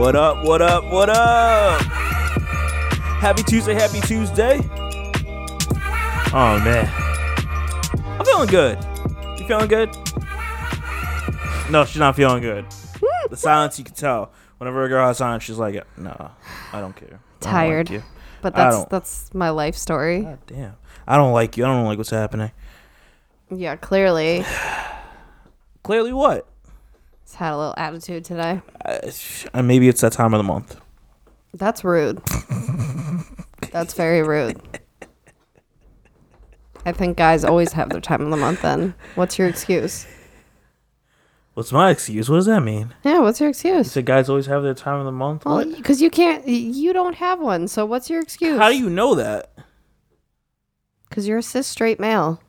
What up, what up, what up? Happy Tuesday, happy Tuesday. Oh man. I'm feeling good. You feeling good? No, she's not feeling good. the silence you can tell. Whenever a girl has silence, she's like, no, I don't care. I don't like Tired. you." But I that's don't- that's my life story. God damn. I don't like you. I don't like what's happening. Yeah, clearly. Clearly what? It's had a little attitude today. Uh, maybe it's that time of the month. That's rude. That's very rude. I think guys always have their time of the month then. What's your excuse? What's my excuse? What does that mean? Yeah, what's your You excuse? said guys always have their time of the month? Well, because you can't, you don't have one. So what's your excuse? How do you know that? Because you're a cis straight male.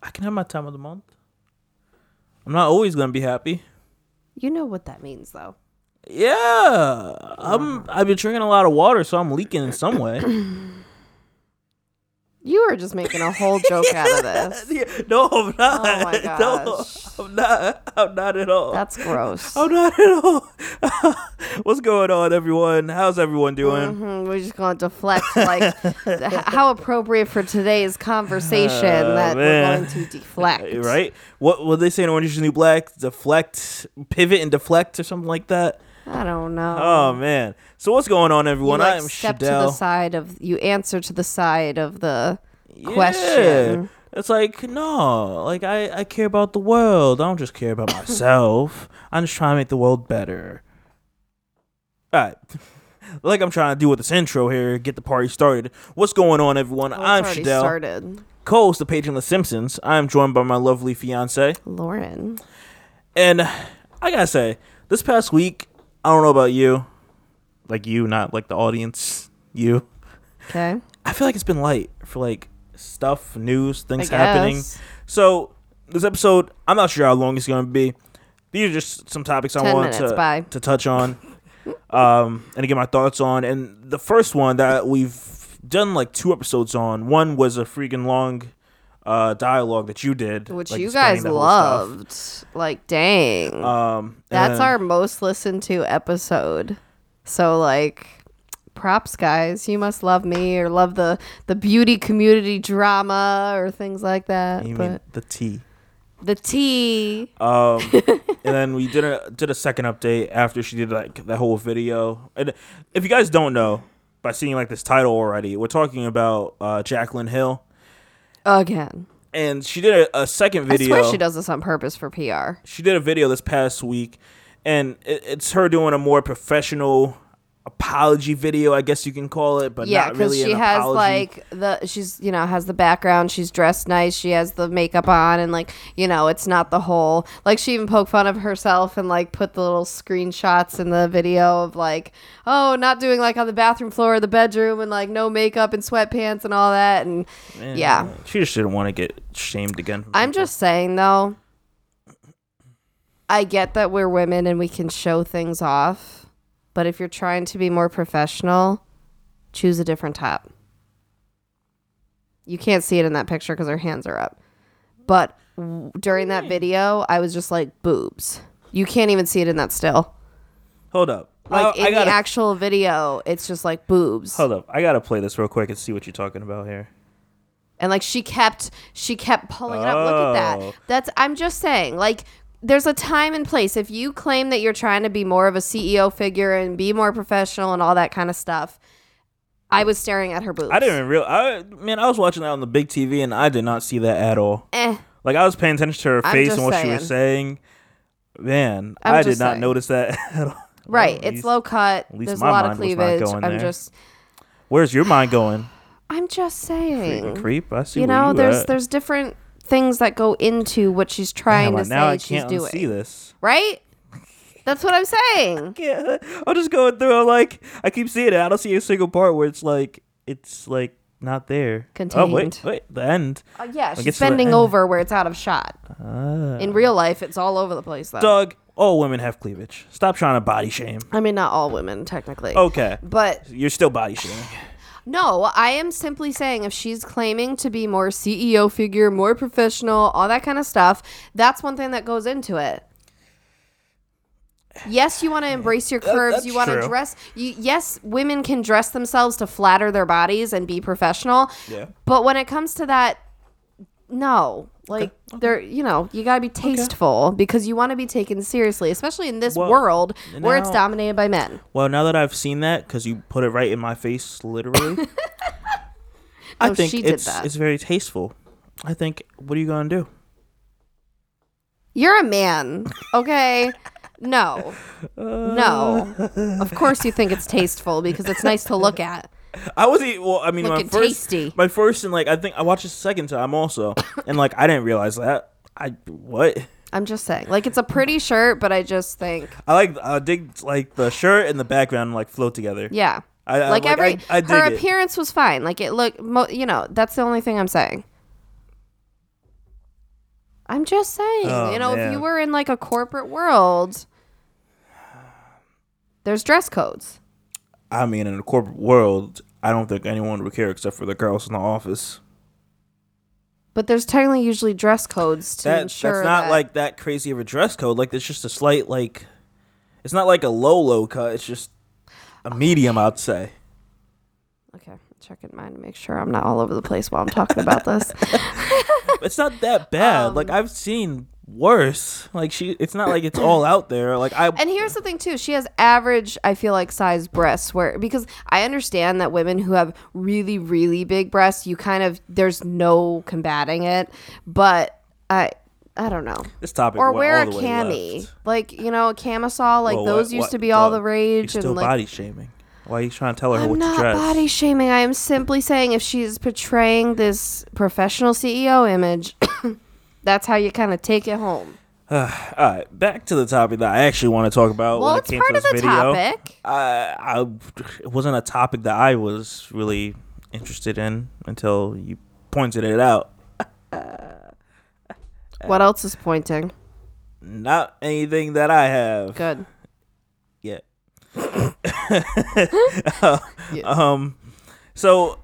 I can have my time of the month. I'm not always gonna be happy. You know what that means, though. Yeah, I'm. I've been drinking a lot of water, so I'm leaking in some way. You are just making a whole joke out of this. Yeah, no, I'm not. Oh my No. I'm not. I'm not at all. That's gross. I'm not at all. What's going on, everyone? How's everyone doing? Mhm, We're just going to deflect, like, how appropriate for today's conversation that we're going to deflect. Right? What what they say in Orange is the New Black? Deflect, pivot, and deflect, or something like that. I don't know. Oh man! So what's going on, you everyone? like I am step to the Shadell. side of you answer to the side of the Yeah. question. It's like no, like I I care about the world. I don't just care about myself. I'm just trying to make the world better. All right. Like I'm trying to do with this intro here, get the party started. What's going on, everyone? Well, I'm Shadell, started. co-host of Page and the Simpsons. I'm joined by my lovely fiance, Lauren. and I gotta say, this past week, I don't know about you, like you, not like the audience, you. Okay. I feel like it's been light for like stuff, news, things I happening. guess. So this episode, I'm not sure how long it's going to be. These are just some topics I 10 want minutes, to bye. to touch on, um, and to get my thoughts on. And the first one that we've done like two episodes on. One was a freaking long uh, dialogue that you did, Which like, you guys the whole stuff. loved. Like, dang. Um, That's our most listened to episode. So like props guys, you must love me or love the the beauty community drama or things like that. You but mean the tea? the tea. Um, and then we did a did a second update after she did like that whole video. And if you guys don't know, by seeing like this title already, we're talking about uh, Jaclyn Hill, Again. and she did a, a second video. I swear she does this on purpose for PR. She did a video this past week, and it, it's her doing a more professional apology video, I guess you can call it, but yeah, not really she has apology. like the she's you know has the background. She's dressed nice. She has the makeup on, and like you know it's not the whole like she even poked fun of herself and like put the little screenshots in the video of like oh not doing like on the bathroom floor or the bedroom and like no makeup and sweatpants and all that and Man, yeah. she just didn't want to get shamed again. I'm people. just saying though. I get that we're women and we can show things off, but if you're trying to be more professional, choose a different top. You can't see it in that picture because her hands are up. But w- during that video, I was just like boobs. You can't even see it in that still. hold up. Like oh, I, I in gotta the actual video, it's just like boobs. hold up. I gotta play this real quick and see what you're talking about here. and like she kept she kept pulling it up look at Oh. that that's i'm just saying like there's a time and place if you claim that you're trying to be more of a ceo figure and be more professional and all that kind of stuff i was staring at her boobs I didn't even real. I man, I was watching that on the big TV and I did not see that at all. eh, Like I was paying attention to her I'm face and what she was saying. Man, I'm I did not saying. notice that at all. right At it's least- low cut there's a lot of cleavage i'm there. just Where's your mind going? i'm just saying creep. I see. you know you there's at. there's different things that go into what she's trying to now say I she's can't doing see this. right that's what i'm saying Yeah, I'm just going through. I'm like, I keep seeing it. I don't see a single part where it's like, it's like not there. Oh wait, Contained. wait, the end. Uh, yeah, she's gets to the bending over where it's out of shot. Ah. In real life, it's all over the place, though. Doug, all women have cleavage. Stop trying to body shame. I mean, not all women, technically. Okay, But you're still body shaming. No, I am simply saying if she's claiming to be more CEO figure, more professional, all that kind of stuff, that's one thing that goes into it. Yes, you want to embrace your curves. that's you want to dress. You, yes, women can dress themselves to flatter their bodies and be professional. Yeah. But when it comes to that, no. Like they're, you know, you gotta be tasteful because you want to be taken seriously, especially in this Well, world where it's dominated by men. Well, now that I've seen that, because you put it right in my face, literally, I No, think she did it's that. it's very tasteful. I think. What are you gonna do? You're a man, okay? No, no. Of course, you think it's tasteful because it's nice to look at. I was eat- well. I mean, my first, tasty. my first, and like I think I watched this second time also, and like I didn't realize that. I what I'm just saying, like it's a pretty shirt, but I just think, I like. I dig like the shirt and the background like float together. yeah. I, I like, every I, I her it. appearance was fine. Like it looked, mo- you know, that's the only thing I'm saying. I'm just saying, Oh, you know, if you were in like a corporate world, there's dress codes. I mean, in the corporate world, I don't think anyone would care except for the girls in the office. But there's technically usually dress codes to That ensure that's not that- like that crazy of a dress code. Like it's just a slight like, it's not like a low low cut. It's just a medium, I'd say. Okay, checking mine to make sure I'm not all over the place while I'm talking about this. It's not that bad. Um, like I've seen worse. Like she, it's not like it's all out there. Like I, And here's the thing too, she has average, I feel like, size breasts where because I understand that women who have really, really big breasts, you kind of there's no combating it. But I I don't know. this topic Or wear a cami. left. Like, you know, a camisole, like Well, those what- used what- to be all the rage You're still and like body shaming. Why are you trying to tell her I'm what not to dress? body shaming. I am simply saying if she's portraying this professional CEO image, that's how you kind of take it home. all right, back to the topic that I actually want to talk about. Well, when it's it came part to of this the video. topic. I, I, it wasn't a topic that I was really interested in until you pointed it out. What else is pointing? Not anything that I have Good. yet. Yeah. Um, so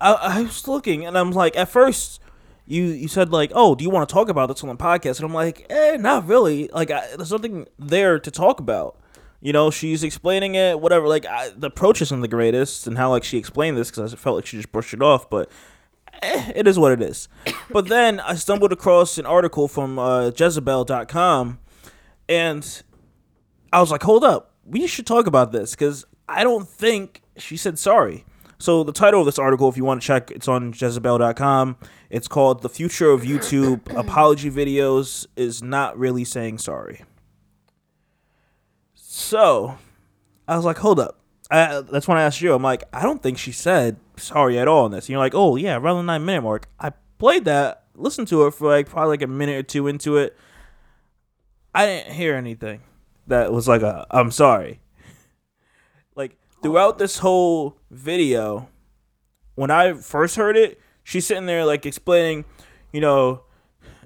I, I was looking, and I'm like, at first, you you said like, oh, do you want to talk about this on the podcast? And I'm like, eh, not really. Like, I, there's nothing there to talk about. You know, she's explaining it, whatever. Like, I, the approach isn't the greatest, and how like she explained this because I felt like she just brushed it off, but. Eh, it is what it is. But then I stumbled across an article from uh, Jezebel.com, and I was like, hold up, we should talk about this because I don't think she said sorry. So the title of this article, if you want to check, it's on Jezebel.com. It's called "The Future of YouTube Apology Videos is Not Really Saying Sorry." So I was like, hold up. I, that's when I asked you. I'm like, I don't think she said sorry at all in this. And you're like, oh yeah, around the nine minute mark. I played that, listened to it for like probably like a minute or two into it. I didn't hear anything that was like a I'm sorry. Throughout this whole video, when I first heard it, she's sitting there like explaining, you know,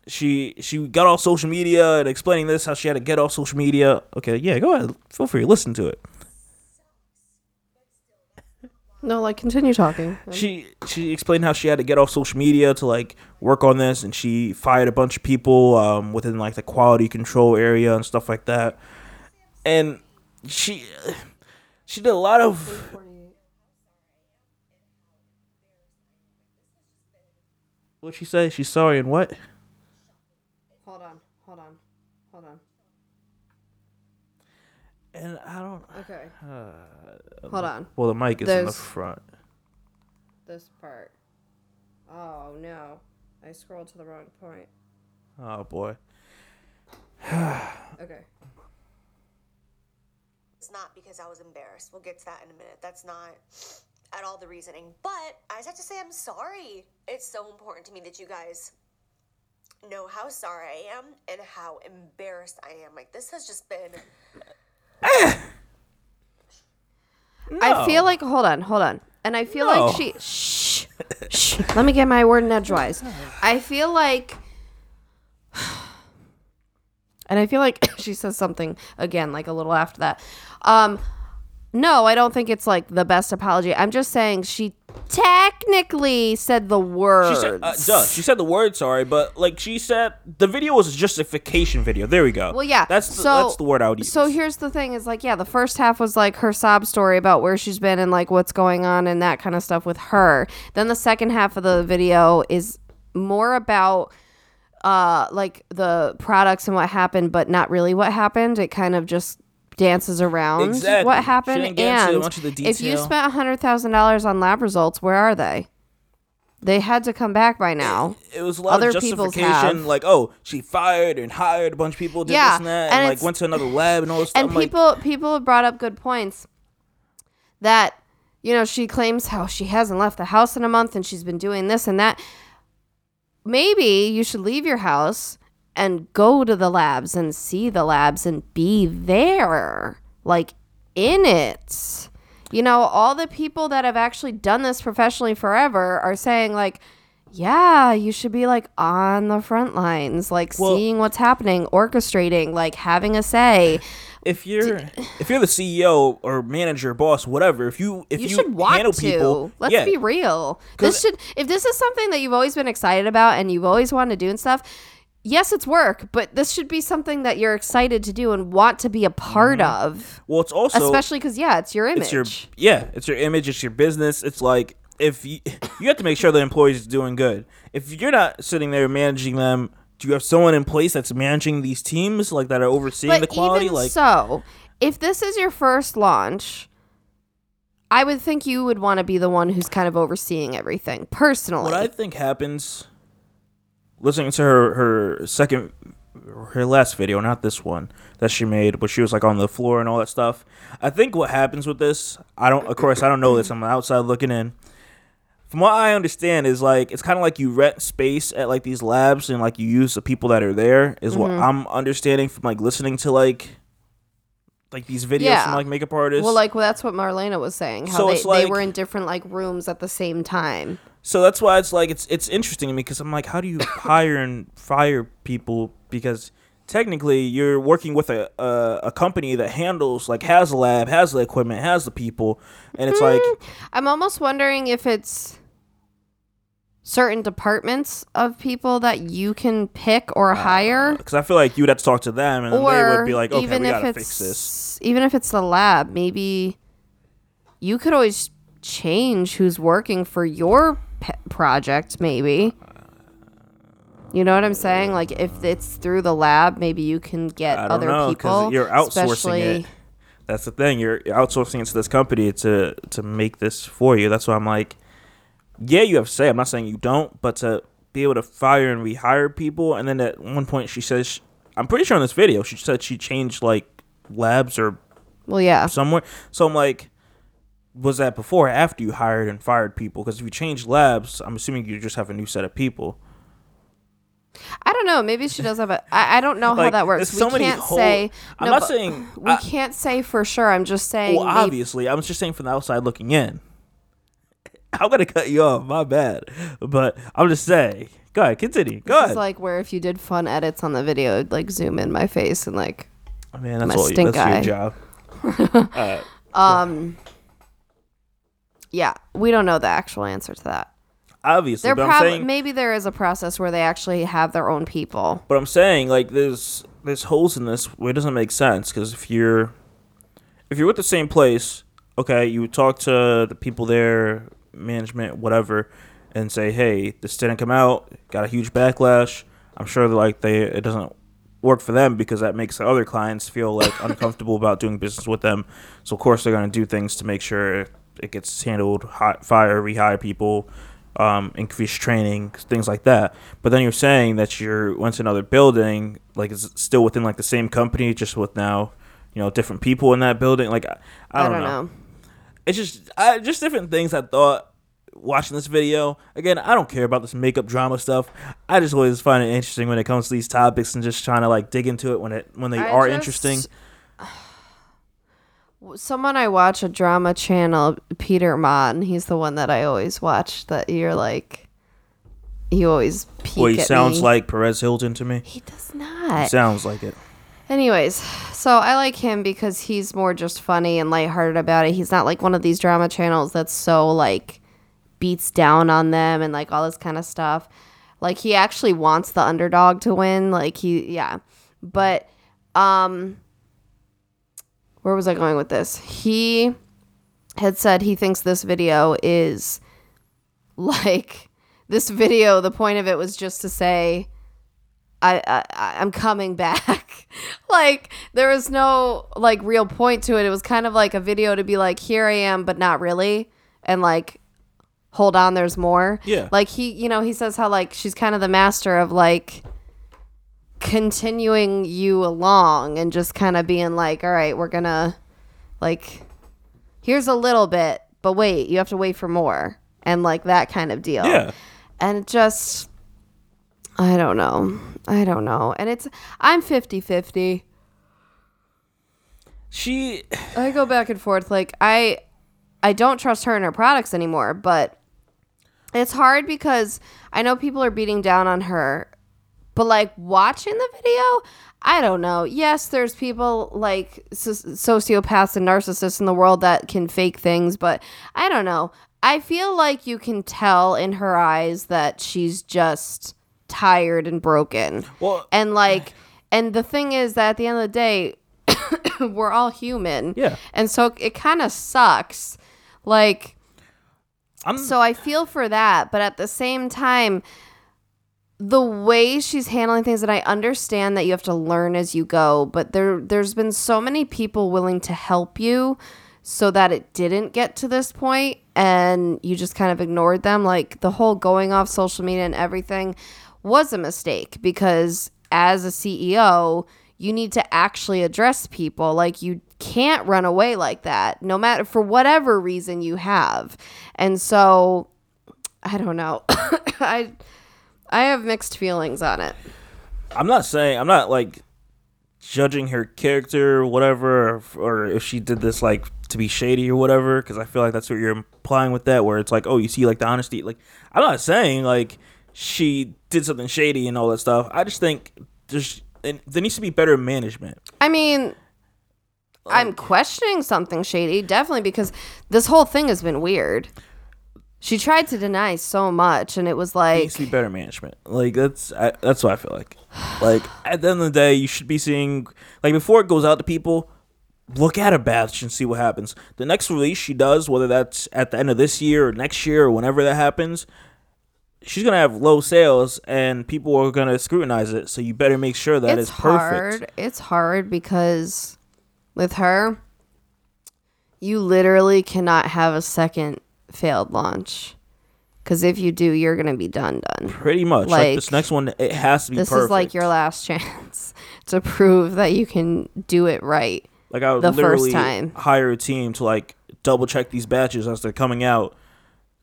she she got off social media and explaining this how she had to get off social media. Okay, yeah, go ahead, feel free, listen to it. No, like continue talking. She she explained how she had to get off social media to like work on this, and she fired a bunch of people um, within like the quality control area and stuff like that. And she she did a lot of what she say? She's sorry and what? Hold on, hold on, hold on. And I don't. Okay. Uh, hold on. Well, the mic is in the front. This part. Oh no, I scrolled to the wrong point. Oh boy. Okay. It's not because I was embarrassed. We'll get to that in a minute. That's not at all the reasoning. But I just have to say I'm sorry. It's so important to me that you guys know how sorry I am and how embarrassed I am. Like this has just been I feel like hold on, hold on. And I feel No. like she shh, shh. Let me get my word in edgewise. I feel like and I feel like she says something again like a little after that. Um No, I don't think it's like the best apology. I'm just saying she technically said the words. She said, uh, duh, she said the word sorry, but like she said, the video was a justification video. There we go. Well, yeah. that's the, so, that's the word I would use. So here's the thing: is like, yeah, the first half was like her sob story about where she's been and like what's going on and that kind of stuff with her. Then the second half of the video is more about uh like the products and what happened, but not really what happened. It kind of just dances around Exactly. what happened. didn't get into And much of the if you spent hundred thousand dollars on lab results, where are they? They had to come back by now. it was a lot other of justification, like, oh, she fired and hired a bunch of people, did Yeah, this and that, and and, like went to another lab and all this stuff. and I'm like, people people brought up good points that you know she claims how she hasn't left the house in a month and she's been doing this and that maybe you should leave your house and go to the labs and see the labs and be there like in it you know all the people that have actually done this professionally forever are saying like yeah, you should be like on the front lines, like Well- seeing what's happening, orchestrating, like having a say. if you're if you're the CEO or manager, boss, whatever, if you if you, you, should want handle to. people, Let's yeah, be real. This should if this is something that you've always been excited about and you've always wanted to do and stuff. Yes, it's work, but this should be something that you're excited to do and want to be a part mm-hmm. of. Well, it's also Especially because yeah, it's your image. it's your yeah, it's your image, it's your business. It's like if you you have to make sure the employees is doing good. If you're not sitting there managing them, do you have someone in place that's managing these teams, like that are overseeing but the quality? even Like, so, if this is your first launch, I would think you would want to be the one who's kind of overseeing everything personally. what I think happens, listening to her her second, her last video, not this one that she made, but she was like on the floor and all that stuff. I think what happens with this, I don't, of course, I don't know this. I'm outside looking in. From what I understand, is like it's kind of like you rent space at like these labs and like you use the people that are there. Is what Mm-hmm. I'm understanding from like listening to like like these videos Yeah. from like makeup artists. well, like well, that's what Marlena was saying. How So they, it's they were in different like rooms at the same time. So that's why it's like it's it's interesting to me because I'm like, how do you hire and fire people? Because technically, you're working with a, a a company that handles like has a lab, has the equipment, has the people, and it's like hmm. I'm almost wondering if it's certain departments of people that you can pick or uh, hire. because I feel like you'd have to talk to them, and then they would be like, okay, we gotta fix this. even if it's the lab, maybe you could always change who's working for your project. Maybe you know what I'm saying. Like if it's through the lab, maybe you can get I don't other know people. you're outsourcing especially- it. That's the thing. You're, outsourcing it to this company to to make this for you. That's why I'm like, yeah, you have to say. I'm not saying you don't, but to be able to fire and rehire people, and then at one point she says, sh I'm pretty sure in this video she said she changed like labs or Well, yeah. somewhere. So I'm like, was that before or after you hired and fired people? Because if you change labs, I'm assuming you just have a new set of people. I don't know. Maybe she does have a. I, I don't know how that works. there's We can't whole- say. I'm no, not saying- we I- can't say for sure. I'm just saying. Well, maybe- obviously, I was just saying from the outside looking in. I'm gonna cut you off. My bad, but I'm just saying. Go ahead, continue. Go This ahead. is like where if you did fun edits on the video, it'd like zoom in my face and like Man, that's my all. You, stink that's eye. your job. Um yeah we don't know the actual answer to that Obviously, there but probably saying. maybe there is a process where they actually have their own people But I'm saying like there's there's holes in this where it doesn't make sense because if you're if you're with the same place, okay, you would talk to the people there, management, whatever, and say, hey, this didn't come out, got a huge backlash. I'm sure that like they it doesn't work for them because that makes the other clients feel like uncomfortable about doing business with them. So of course they're gonna do things to make sure it gets handled, hi- fire, rehire people, um, increase training, things like that. But then you're saying that you're to another building, like it's still within like the same company, just with now, you know, different people in that building. Like I, I, don't, know. It's just I, just different things I thought watching this video. Again, I don't care about this makeup drama stuff. I just always find it interesting when it comes to these topics and just trying to like dig into it when it when they I are just- interesting. Someone i watch a drama channel Peter Monn he's the one that i always watch that you're like you always peek Well, he at sounds me. like Perez Hilton to me. he does not He Sounds like it. Anyways, so I like him because he's more just funny and lighthearted about it. He's not like one of these drama channels that's so like beats down on them and like all this kind of stuff. Like he actually wants the underdog to win. Like he yeah. But um where was I going with this? He had said he thinks this video is like this video the point of it was just to say I, I I'm coming back. like there was no like real point to it. It was kind of like a video to be like here I am but not really and like hold on there's more. Yeah. Like he you know he says how like she's kind of the master of like continuing you along and just kind of being like all right we're to like here's a little bit but wait you have to wait for more and like that kind of deal. Yeah. And just I don't know. I don't know. And it's I'm 50-50. She I go back and forth like I I don't trust her and her products anymore, but it's hard because I know people are beating down on her. But like watching the video, I don't know. Yes, there's people like soci- sociopaths and narcissists in the world that can fake things, but I don't know. I feel like you can tell in her eyes that she's just tired and broken. well And like, and the thing is that at the end of the day, we're all human. Yeah. And so it kind of sucks. Like, I'm so I feel for that, but at the same time, the way she's handling things, and I understand that you have to learn as you go, but there there's been so many people willing to help you so that it didn't get to this point and you just kind of ignored them. Like the whole going off social media and everything was a mistake because as a CEO, you need to actually address people. Like you can't run away like that, no matter for whatever reason you have. And so I don't know. I I have mixed feelings on it. I'm not saying I'm not like judging her character or whatever, or, or if she did this like to be shady or whatever, because I feel like that's what you're implying with that, where it's like, oh, you see like the honesty. Like I'm not saying like she did something shady and all that stuff. I just think there's and there needs to be better management. I mean, I'm questioning something shady, definitely, because this whole thing has been weird. She tried to deny so much, and it was like, needs to be better management. Like that's I, that's what I feel like. Like at the end of the day, you should be seeing like before it goes out to people. Look at a batch and see what happens. The next release she does, whether that's at the end of this year or next year or whenever that happens, she's gonna have low sales and people are gonna scrutinize it. So you better make sure that it's it's, perfect. hard. It's hard because with her, you literally cannot have a second failed launch. Because if you do, you're gonna be done, done. Pretty much. Like, Like, this next one, it has to be This perfect. is like your last chance to prove that you can do it right. Like I would the first literally time. hire a team to like double check these batches as they're coming out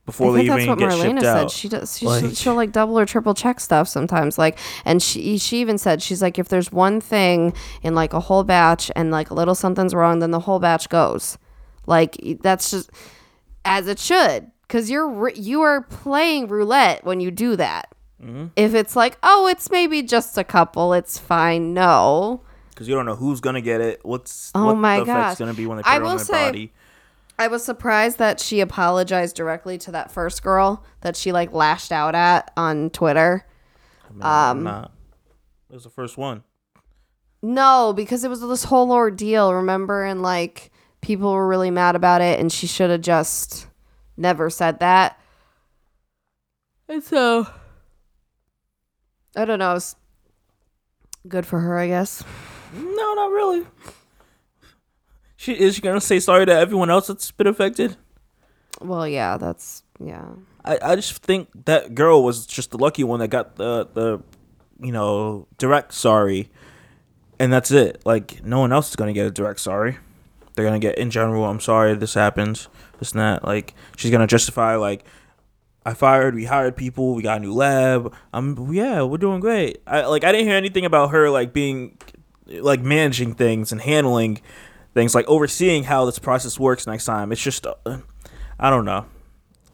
before I they think that's what get Marlena shipped said. out. She does. She, Like- she'll like double or triple check stuff sometimes. Like, and she she even said she's like, if there's one thing in like a whole batch and like a little something's wrong, then the whole batch goes. Like that's just as it should, because you're you are playing roulette when you do that. Mm-hmm. If it's like, oh, it's maybe just a couple, it's fine. No, because you don't know who's gonna get it. What's Oh what my gosh. gonna be when they put I on will their say- body. I was surprised that she apologized directly to that first girl that she like lashed out at on Twitter. I mean, um, nah. It was the first one. No, because it was this whole ordeal, remember? And like people were really mad about it, and she should have just never said that. And so, I don't know. It's good for her, I guess. No, not really. She is she gonna say sorry to everyone else that's been affected? Well, yeah, that's, yeah. I, I just think that girl was just the lucky one that got the the you know direct sorry, and that's it. Like no one else is gonna get a direct sorry. They're gonna get in general. I'm sorry this happens. It's not. Like she's gonna justify like. I fired. We hired people. We got a new lab. I'm yeah, we're doing great. I like. I didn't hear anything about her like being, like managing things and handling things, like overseeing how this process works next time. It's just, uh, I don't know.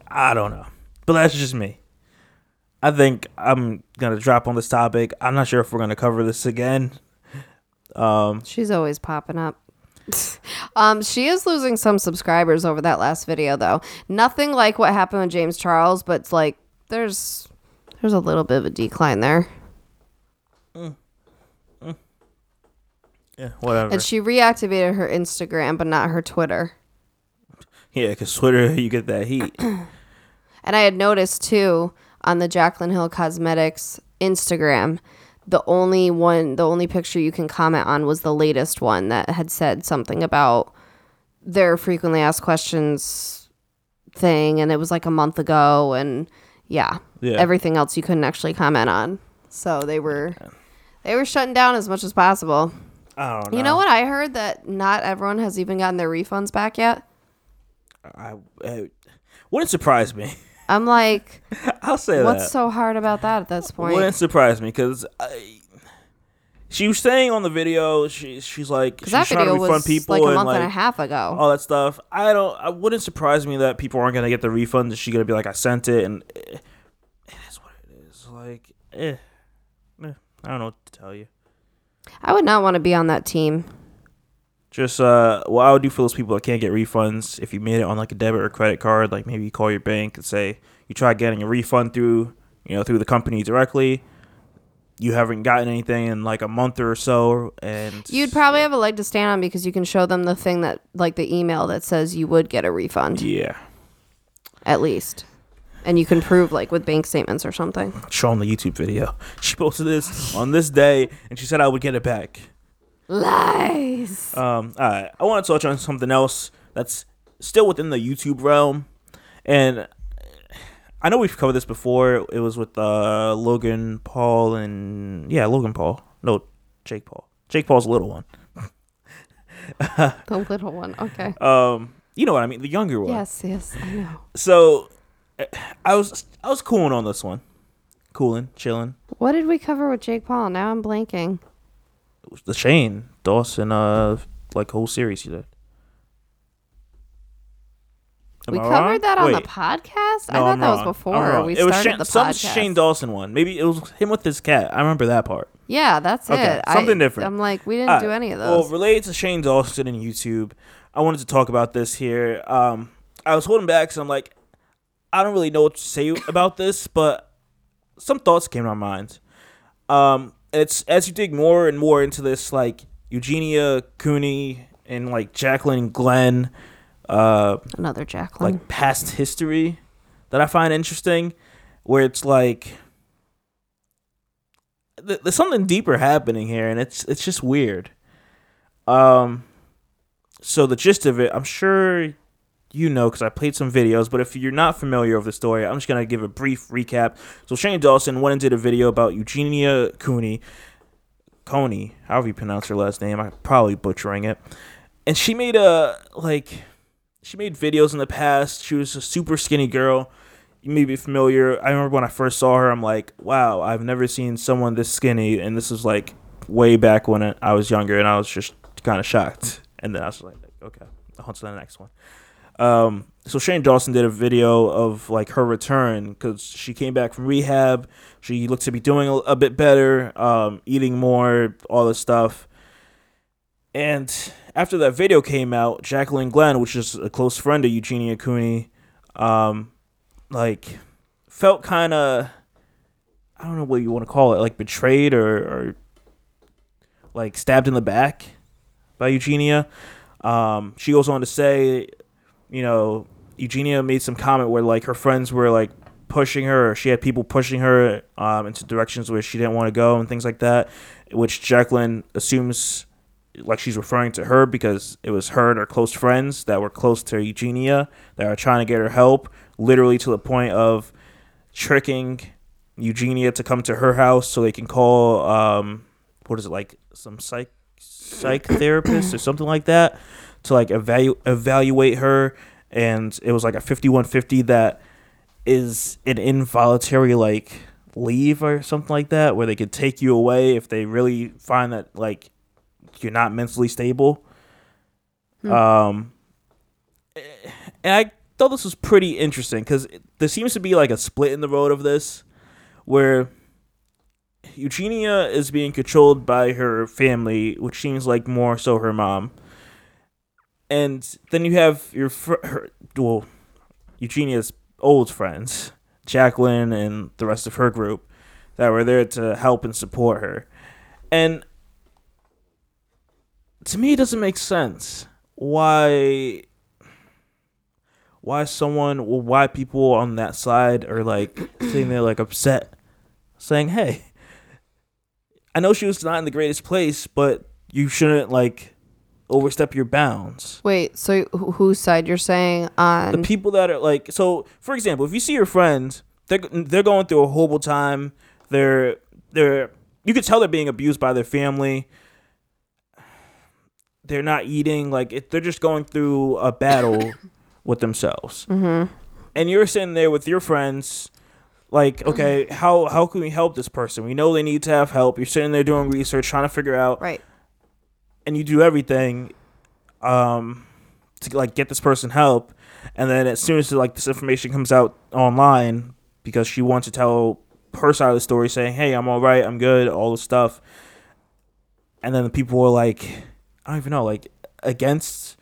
I don't know. But that's just me. I think I'm gonna drop on this topic. I'm not sure if we're gonna cover this again. Um, She's always popping up. Um, she is losing some subscribers over that last video, though. Nothing like what happened with James Charles, but it's like there's there's a little bit of a decline there. yeah, whatever. And she reactivated her Instagram, but not her Twitter. yeah, because Twitter, you get that heat. And I had noticed too on the Jaclyn Hill Cosmetics Instagram, the only one, the only picture you can comment on was the latest one that had said something about their frequently asked questions thing, and it was like a month ago, and yeah, Yeah. everything else you couldn't actually comment on. So they were they were shutting down as much as possible. I don't know. You know what I heard that not everyone has even gotten their refunds back yet. I, I wouldn't surprise me. I'm like, I'll say what's that. so hard about that at this point? Wouldn't surprise me because she was saying on the video she she's like she's that trying to video refund was people like a and month like and a half ago. all that stuff. I don't. I wouldn't surprise me that people aren't gonna get the refund. Is she gonna be like I sent it and eh, it is what it is. Like eh, eh, I don't know what to tell you. I would not want to be on that team. Just uh, what I would do for those people that can't get refunds, if you made it on like a debit or credit card, like maybe you call your bank and say you try getting a refund through, you know, through the company directly. You haven't gotten anything in like a month or so, and You'd probably have a leg to stand on because you can show them the thing that, like the email that says you would get a refund, yeah, at least. And you can prove, like, with bank statements or something. show them the YouTube video. She posted this on this day, and she said I would get it back. Lies. Um, all right, I want to touch on something else that's still within the YouTube realm, and I know we've covered this before. It was with uh, Logan Paul and yeah, Logan Paul. No, Jake Paul. Jake Paul's little one. the little one. Okay. Um, you know what I mean, the younger one. Yes, yes, I know. So, I was I was cooling on this one, cooling, chilling. What did we cover with Jake Paul? Now I'm blanking. Was the Shane Dawson uh like whole series you did. Am we I covered wrong? that on the Wait. podcast? I thought I'm that was wrong. I'm before we it was started Shane, the some podcast. Shane Dawson one. Maybe it was him with his cat. I remember that part. yeah, that's Okay, it. something I, different. I'm like, we didn't do any of those. Well, related to Shane Dawson and YouTube, I wanted to talk about this here. Um, I was holding back because I'm like, I don't really know what to say about this, but some thoughts came to my mind. Um, it's as you dig more and more into this, like Eugenia Cooney and like Jaclyn Glenn, uh, Another Jacqueline. like past history that I find interesting, where it's like th- there's something deeper happening here, and it's it's just weird. Um, so the gist of it, I'm sure you know because I played some videos, but if you're not familiar with the story, I'm just gonna give a brief recap. So Shane Dawson went and did a video about Eugenia Cooney, Coney, however you pronounce her last name. I'm probably butchering it, and she made a like she made videos in the past. She was a super skinny girl. You may be familiar. I remember when I first saw her, I'm like, wow, I've never seen someone this skinny. And this was like way back when I was younger, and I was just kind of shocked. And then I was like, okay, on to the next one. Um, so Shane Dawson did a video of like her return because she came back from rehab. She looked to be doing a, a bit better, um, eating more, all this stuff. And after that video came out, Jaclyn Glenn, which is a close friend of Eugenia Cooney, um, like felt kind of, I don't know what you want to call it, like betrayed or, or like stabbed in the back by Eugenia. Um, she goes on to say, you know, Eugenia made some comment where like her friends were like pushing her, or she had people pushing her um, into directions where she didn't want to go and things like that, which Jaclyn assumes like she's referring to her because it was her and her close friends that were close to Eugenia that are trying to get her help, literally to the point of tricking Eugenia to come to her house so they can call um what is it like some psych psych therapist or something like that to like evalu- evaluate her and it was like a 5150 that is an involuntary like leave or something like that where they could take you away if they really find that like you're not mentally stable um and i thought this was pretty interesting because there seems to be like a split in the road of this where Eugenia is being controlled by her family, which seems like more so her mom. And then you have your fr- her, well, Eugenia's old friends, Jaclyn and the rest of her group, that were there to help and support her. And to me, it doesn't make sense why why someone well, why people on that side are like sitting there like upset saying hey i know she was not in the greatest place but you shouldn't like overstep your bounds. Wait, so wh- whose side you're saying on? the people that are like so for example if you see your friends they're they're going through a horrible time. They're they're you could tell they're being abused by their family. They're not eating like it, they're just going through a battle with themselves. Mm-hmm. and you're sitting there with your friends like okay how how can we help this person? We know they need to have help. You're sitting there doing research trying to figure out right. And you do everything um to like get this person help and then as soon as like this information comes out online because she wants to tell her side of the story saying hey i'm all right i'm good all this stuff and then the people were like i don't even know like against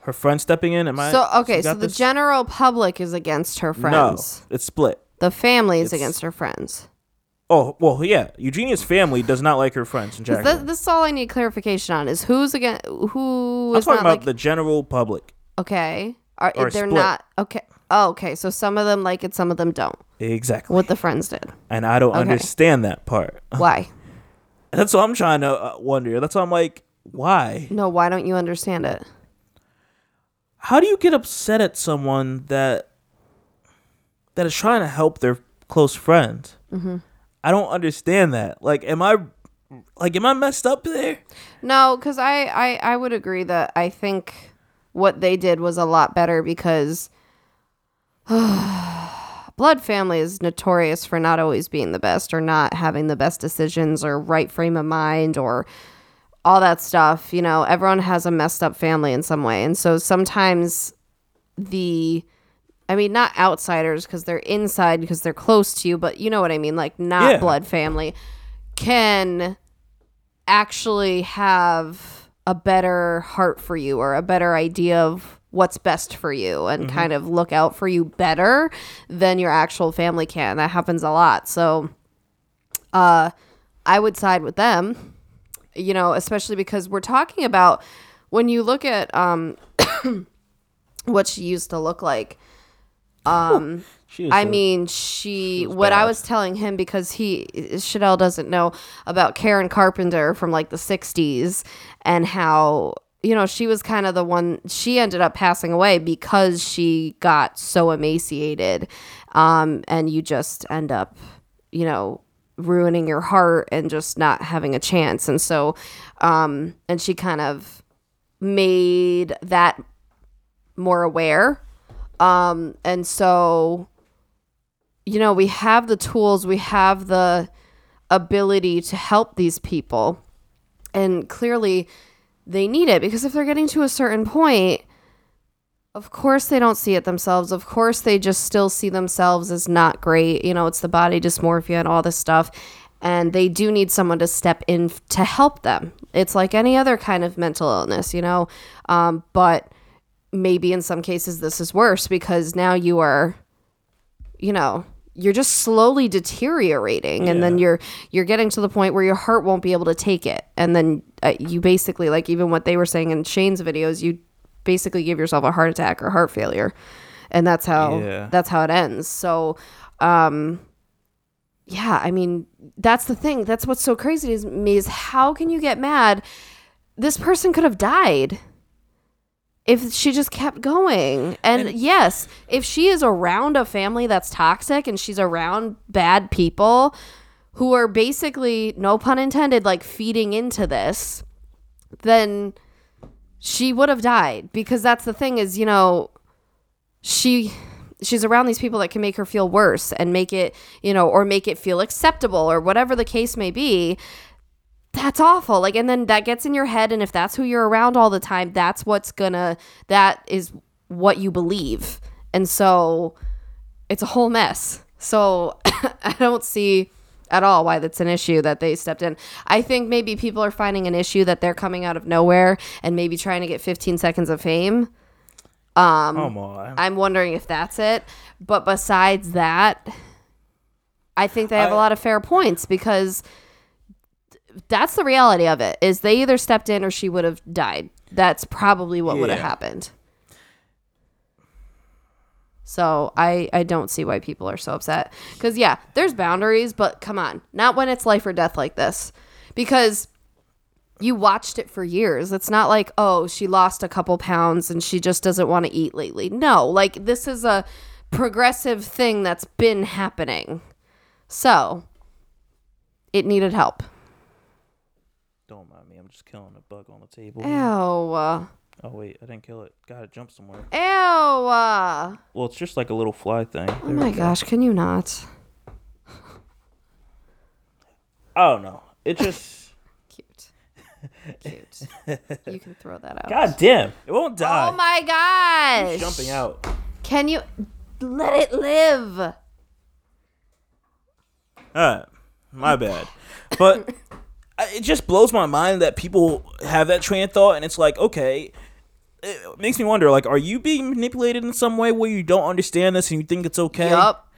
her friend stepping in am i So okay, so the this? general public is against her friends. no it's split The family is It's- against her friends. Oh well yeah eugenia's family does not like her friends and 'Cause Jaclyn. This, is all I need clarification on. Is who's against who i'm talking about like the general public okay? Are they're split. not okay? Oh, okay. So some of them like it, some of them don't. exactly What the friends did. and i don't Okay. understand that part Why? That's what I'm trying to uh, wonder. That's why I'm like, why? No, why don't you understand it? How do you get upset at someone that that is trying to help their close friend? Mm-hmm. I don't understand that. Like, am I like am I messed up there? No, because I, I I would agree that I think what they did was a lot better because blood family is notorious for not always being the best or not having the best decisions or right frame of mind or all that stuff. You know, everyone has a messed up family in some way, and so sometimes the I mean, not outsiders because they're inside because they're close to you, but you know what I mean, like not Yeah. blood family can actually have a better heart for you or a better idea of what's best for you and kind of look out for you better than your actual family can. That happens a lot. So uh I would side with them. You know, especially because we're talking about when you look at um what she used to look like. Um She I mean, she. was what I was telling him because he Chanel doesn't know about Karen Carpenter from like the '60s and how you know she was kind of the one. She ended up passing away because she got so emaciated, um, and you just end up, you know, ruining your heart and just not having a chance. And so, um, and she kind of made that more aware. Um, and so you know, we have the tools, we have the ability to help these people. And clearly they need it because if they're getting to a certain point, of course they don't see it themselves. Of course they just still see themselves as not great. You know, it's the body dysmorphia and all this stuff. And they do need someone to step in to help them. It's like any other kind of mental illness, you know? Um, but maybe in some cases this is worse because now you are you know you're just slowly deteriorating and then you're you're getting to the point where your heart won't be able to take it. And then uh, you basically like even what they were saying in Shane's videos you basically give yourself a heart attack or heart failure. And that's how Yeah. that's how it ends. So um yeah i mean that's the thing. That's what's so crazy to me is how can you get mad? This person could have died if she just kept going. And, yes, if she is around a family that's toxic and she's around bad people who are basically, no pun intended, like feeding into this, then she would have died because that's the thing is, you know, she she's around these people that can make her feel worse and make it, you know, or make it feel acceptable or whatever the case may be that's awful like and then that gets in your head and if that's who you're around all the time that's what's gonna that is what you believe and so it's a whole mess so i don't see at all why that's an issue that they stepped in. I think maybe people are finding an issue that they're coming out of nowhere and maybe trying to get 15 seconds of fame. Um, Come on. I'm wondering if that's it. But besides that, I think they have a I- lot of fair points because that's the reality of it is they either stepped in or she would have died. That's probably what would have happened. So I I don't see why people are so upset cuz yeah, there's boundaries, but come on. Not when it's life or death like this. Because you watched it for years. It's not like, oh, she lost a couple pounds and she just doesn't want to eat lately. No, like this is a progressive thing that's been happening. So, it needed help. Don't mind me. I'm just killing a bug on the table. Ew. Oh wait, I didn't kill it. Gotta jump somewhere. Ew. Well, it's just like a little fly thing. oh my gosh, can you not? I don't know. It just. Cute. Cute. You can throw that out. God damn! It won't die. Oh my gosh. It's jumping out. Can you let it live? Alright, my bad. But it just blows my mind that people have that train of thought, and it's like, okay, it makes me wonder, like, are you being manipulated in some way where you don't understand this and you think it's okay? Yup.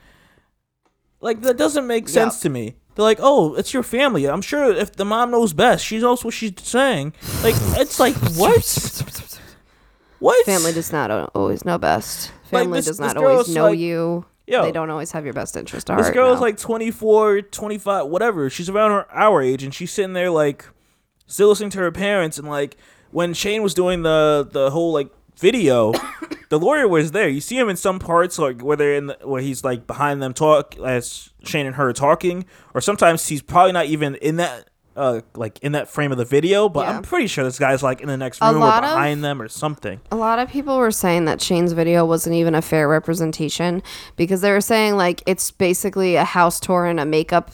Like that doesn't make sense to me. They're like, oh, it's your family. I'm sure if the mom knows best, she knows what she's saying. Like, it's like what? What? Family does not always know best. Like, Family this- does not always know like- you. Yo. They don't always have your best interest at This heart. girl is no. like 24, 25, whatever. She's around her our age, and she's sitting there like still listening to her parents. And like when Shane was doing the the whole like video, the lawyer was there. You see him in some parts, like where they're in the, where he's like behind them talk as Shane and her talking, or sometimes he's probably not even in that. Uh, like in that frame of the video, but Yeah. I'm pretty sure this guy's like in the next room or lot of- behind them or something. A lot of people were saying that Shane's video wasn't even a fair representation because they were saying like it's basically a house tour and a makeup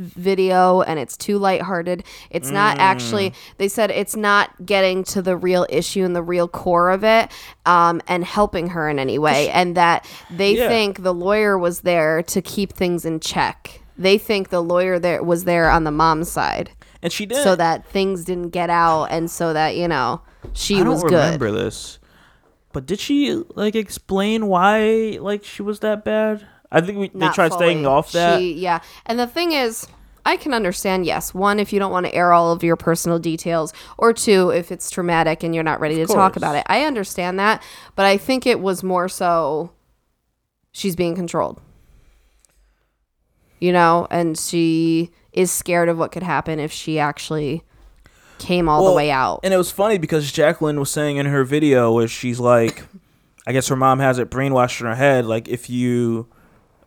video and it's too lighthearted. It's not actually they said it's not getting to the real issue and the real core of it um, and helping her in any way and that they Yeah. think the lawyer was there to keep things in check. They think the lawyer there was there on the mom's side And she did. so that things didn't get out and so that, you know, she I don't was good. remember this. But did she like explain why like she was that bad? I think we, they tried staying off that. She, yeah, and the thing is, I can understand. Yes, one, if you don't want to air all of your personal details, or two, if it's traumatic and you're not ready to talk about it. I understand that, but I think it was more so she's being controlled. You know, and she is scared of what could happen if she actually came all Well, the way out. And it was funny because Jaclyn was saying in her video where she's like, I guess her mom has it brainwashed in her head. Like if you,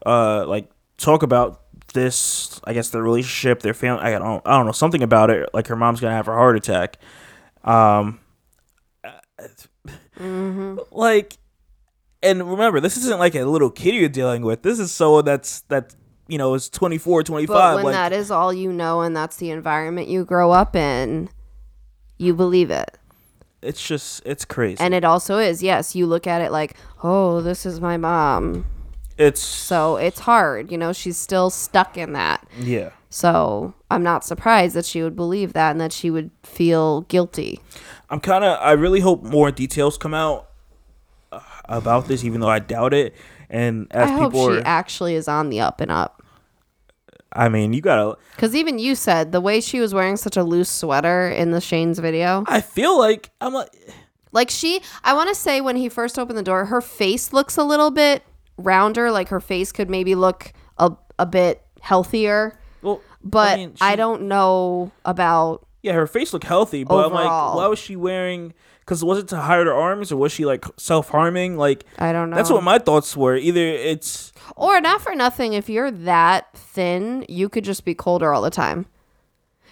uh, like talk about this, I guess their relationship, their family. I don't, I don't know something about it. Like her mom's gonna have a heart attack. Um, like, and remember, this isn't like a little kid you're dealing with. This is someone that's that you know is 24, 25. But when like, that is all you know and that's the environment you grow up in, you believe it. it's just it's crazy. And it also is, yes, you look at it like, oh, this is my mom. it's So it's hard. You know, she's still stuck in that. yeah. So I'm not surprised that she would believe that and that she would feel guilty. I'm kind of. I really hope more details come out uh, about this, even though I doubt it. And as I hope people she are, actually is on the up and up. I mean, you gotta. Because even you said the way she was wearing such a loose sweater in the Shane's video. I feel like I'm like. Like she, I want to say when he first opened the door, her face looks a little bit rounder. Like her face could maybe look a, a bit healthier. Well, But I, mean, she- don't know about. Yeah, her face looked healthy, but I'm like, Overall. why was she wearing? Because was it to hide her arms, or was she like self harming? Like, I don't know. that's what my thoughts were. Either it's Or not for nothing, if you're that thin, you could just be colder all the time.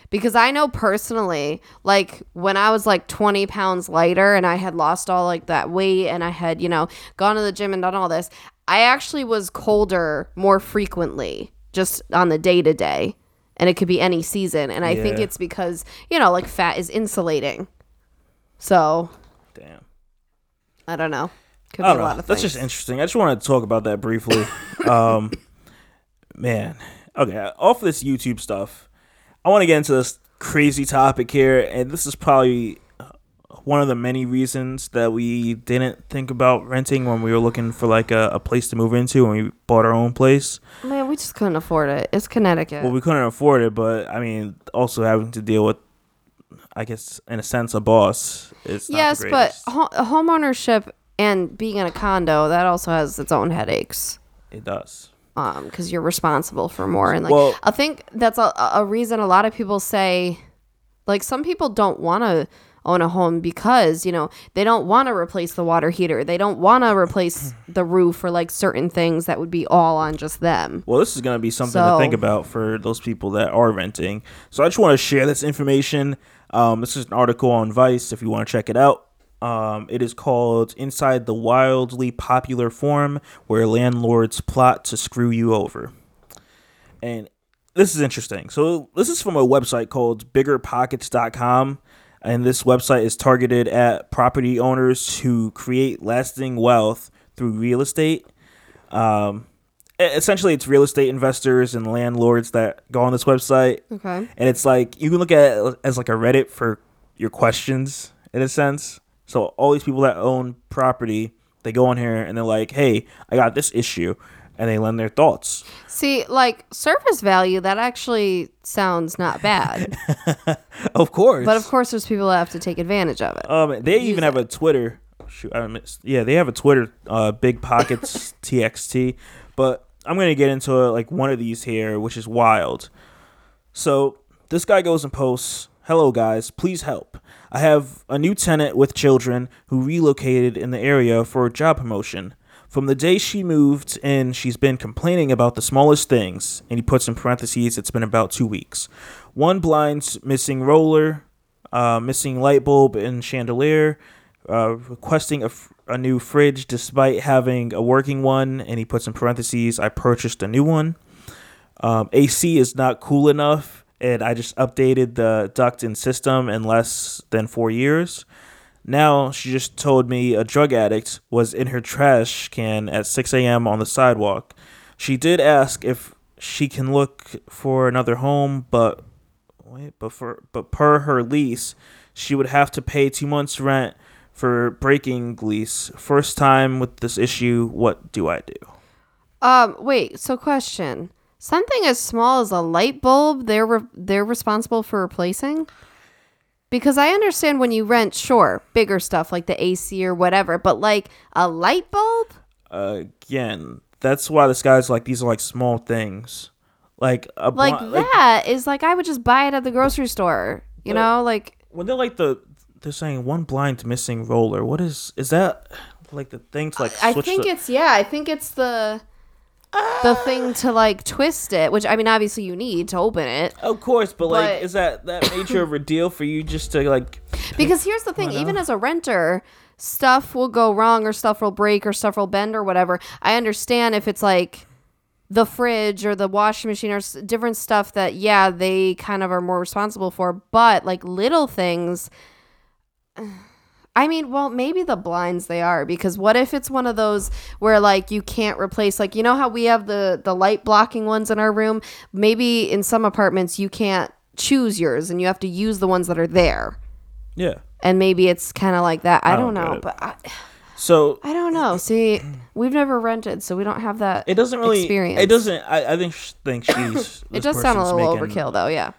Because I know personally, like when I was like 20 pounds lighter and I had lost all like that weight and I had, you know, gone to the gym and done all this, I actually was colder more frequently just on the day to day. And it could be any season. And I think it's because, you know, like fat is insulating. So damn. I don't know. Could be a lot know. of That's things. just interesting. I just wanted to talk about that briefly. um, man, Okay, off this YouTube stuff, I want to get into this crazy topic here, and this is probably one of the many reasons that we didn't think about renting when we were looking for like a, a place to move into when we bought our own place. Man, we just couldn't afford it. It's Connecticut. Well, we couldn't afford it, but I mean, also having to deal with, I guess, in a sense, a boss. Is not yes, but ho- home ownership and being in a condo that also has its own headaches. it does. um because you're responsible for more and like Well- i think that's a, a reason a lot of people say like some people don't want to own a home because you know they don't want to replace the water heater they don't want to replace the roof or like certain things that would be all on just them Well, this is going to be something to think about for those people that are renting. So I just want to share this information. Um, this is an article on Vice if you want to check it out. Um, it is called Inside the Wildly Popular Forum Where Landlords Plot to Screw You Over. And this is interesting. So this is from a website called biggerpockets.com. And this website is targeted at property owners who create lasting wealth through real estate. Um, essentially it's real estate investors and landlords that go on this website okay and it's like you can look at it as like a reddit for your questions in a sense so all these people that own property they go on here and they're like hey i got this issue and they lend their thoughts. See like surface value that actually sounds not bad. Of course. But of course there's people that have to take advantage of it. Um they even have a twitter shoot I missed, yeah they have a twitter uh big pockets txt but i'm gonna get into uh, like one of these here which is wild. So this guy goes and posts, "Hello guys, please help. I have a new tenant with children who relocated in the area for a job promotion. From the day she moved in, she's been complaining about the smallest things." And he puts in parentheses, "It's been about 2 weeks. One blind's missing roller, uh, missing light bulb and chandelier, uh, requesting a, f- a new fridge despite having a working one." And he puts in parentheses, "I purchased a new one." Um, AC is not cool enough, and I just updated the duct and system in less than four years. Now she just told me a drug addict was in her trash can at 6 a.m. on the sidewalk. She did ask if she can look for another home, but wait, but for but per her lease, she would have to pay two months rent for breaking lease. First time with this issue. What do I do? Um, wait. So, question: something as small as a light bulb, they're re- they're responsible for replacing? Because I understand when you rent, sure, bigger stuff like the AC or whatever, but like a light bulb, again, that's why this guy's like these are like small things, like a bl- like like, that is like I would just buy it at the grocery store. You know, like when they're like the they're saying one blind missing roller. What is is that like the thing to like I think the, it's yeah, I think it's the the thing to like twist it, which I mean, obviously you need to open it. of course, but, like is that that major of a deal for you just to like Because here's the thing, even as a renter, stuff will go wrong or stuff will break or stuff will bend or whatever. I understand if it's like the fridge or the washing machine or s- different stuff that yeah, they kind of are more responsible for, but like little things I mean, well, maybe the blinds they are because what if it's one of those where like you can't replace like you know how we have the the light blocking ones in our room? Maybe in some apartments you can't choose yours and you have to use the ones that are there yeah. and maybe it's kind of like that. I, don't don't, know, but I, So I don't know. See, we've never rented, so we don't have that. it doesn't really experience. it doesn't I, I think think she's It does sound a little making- overkill, though. Yeah,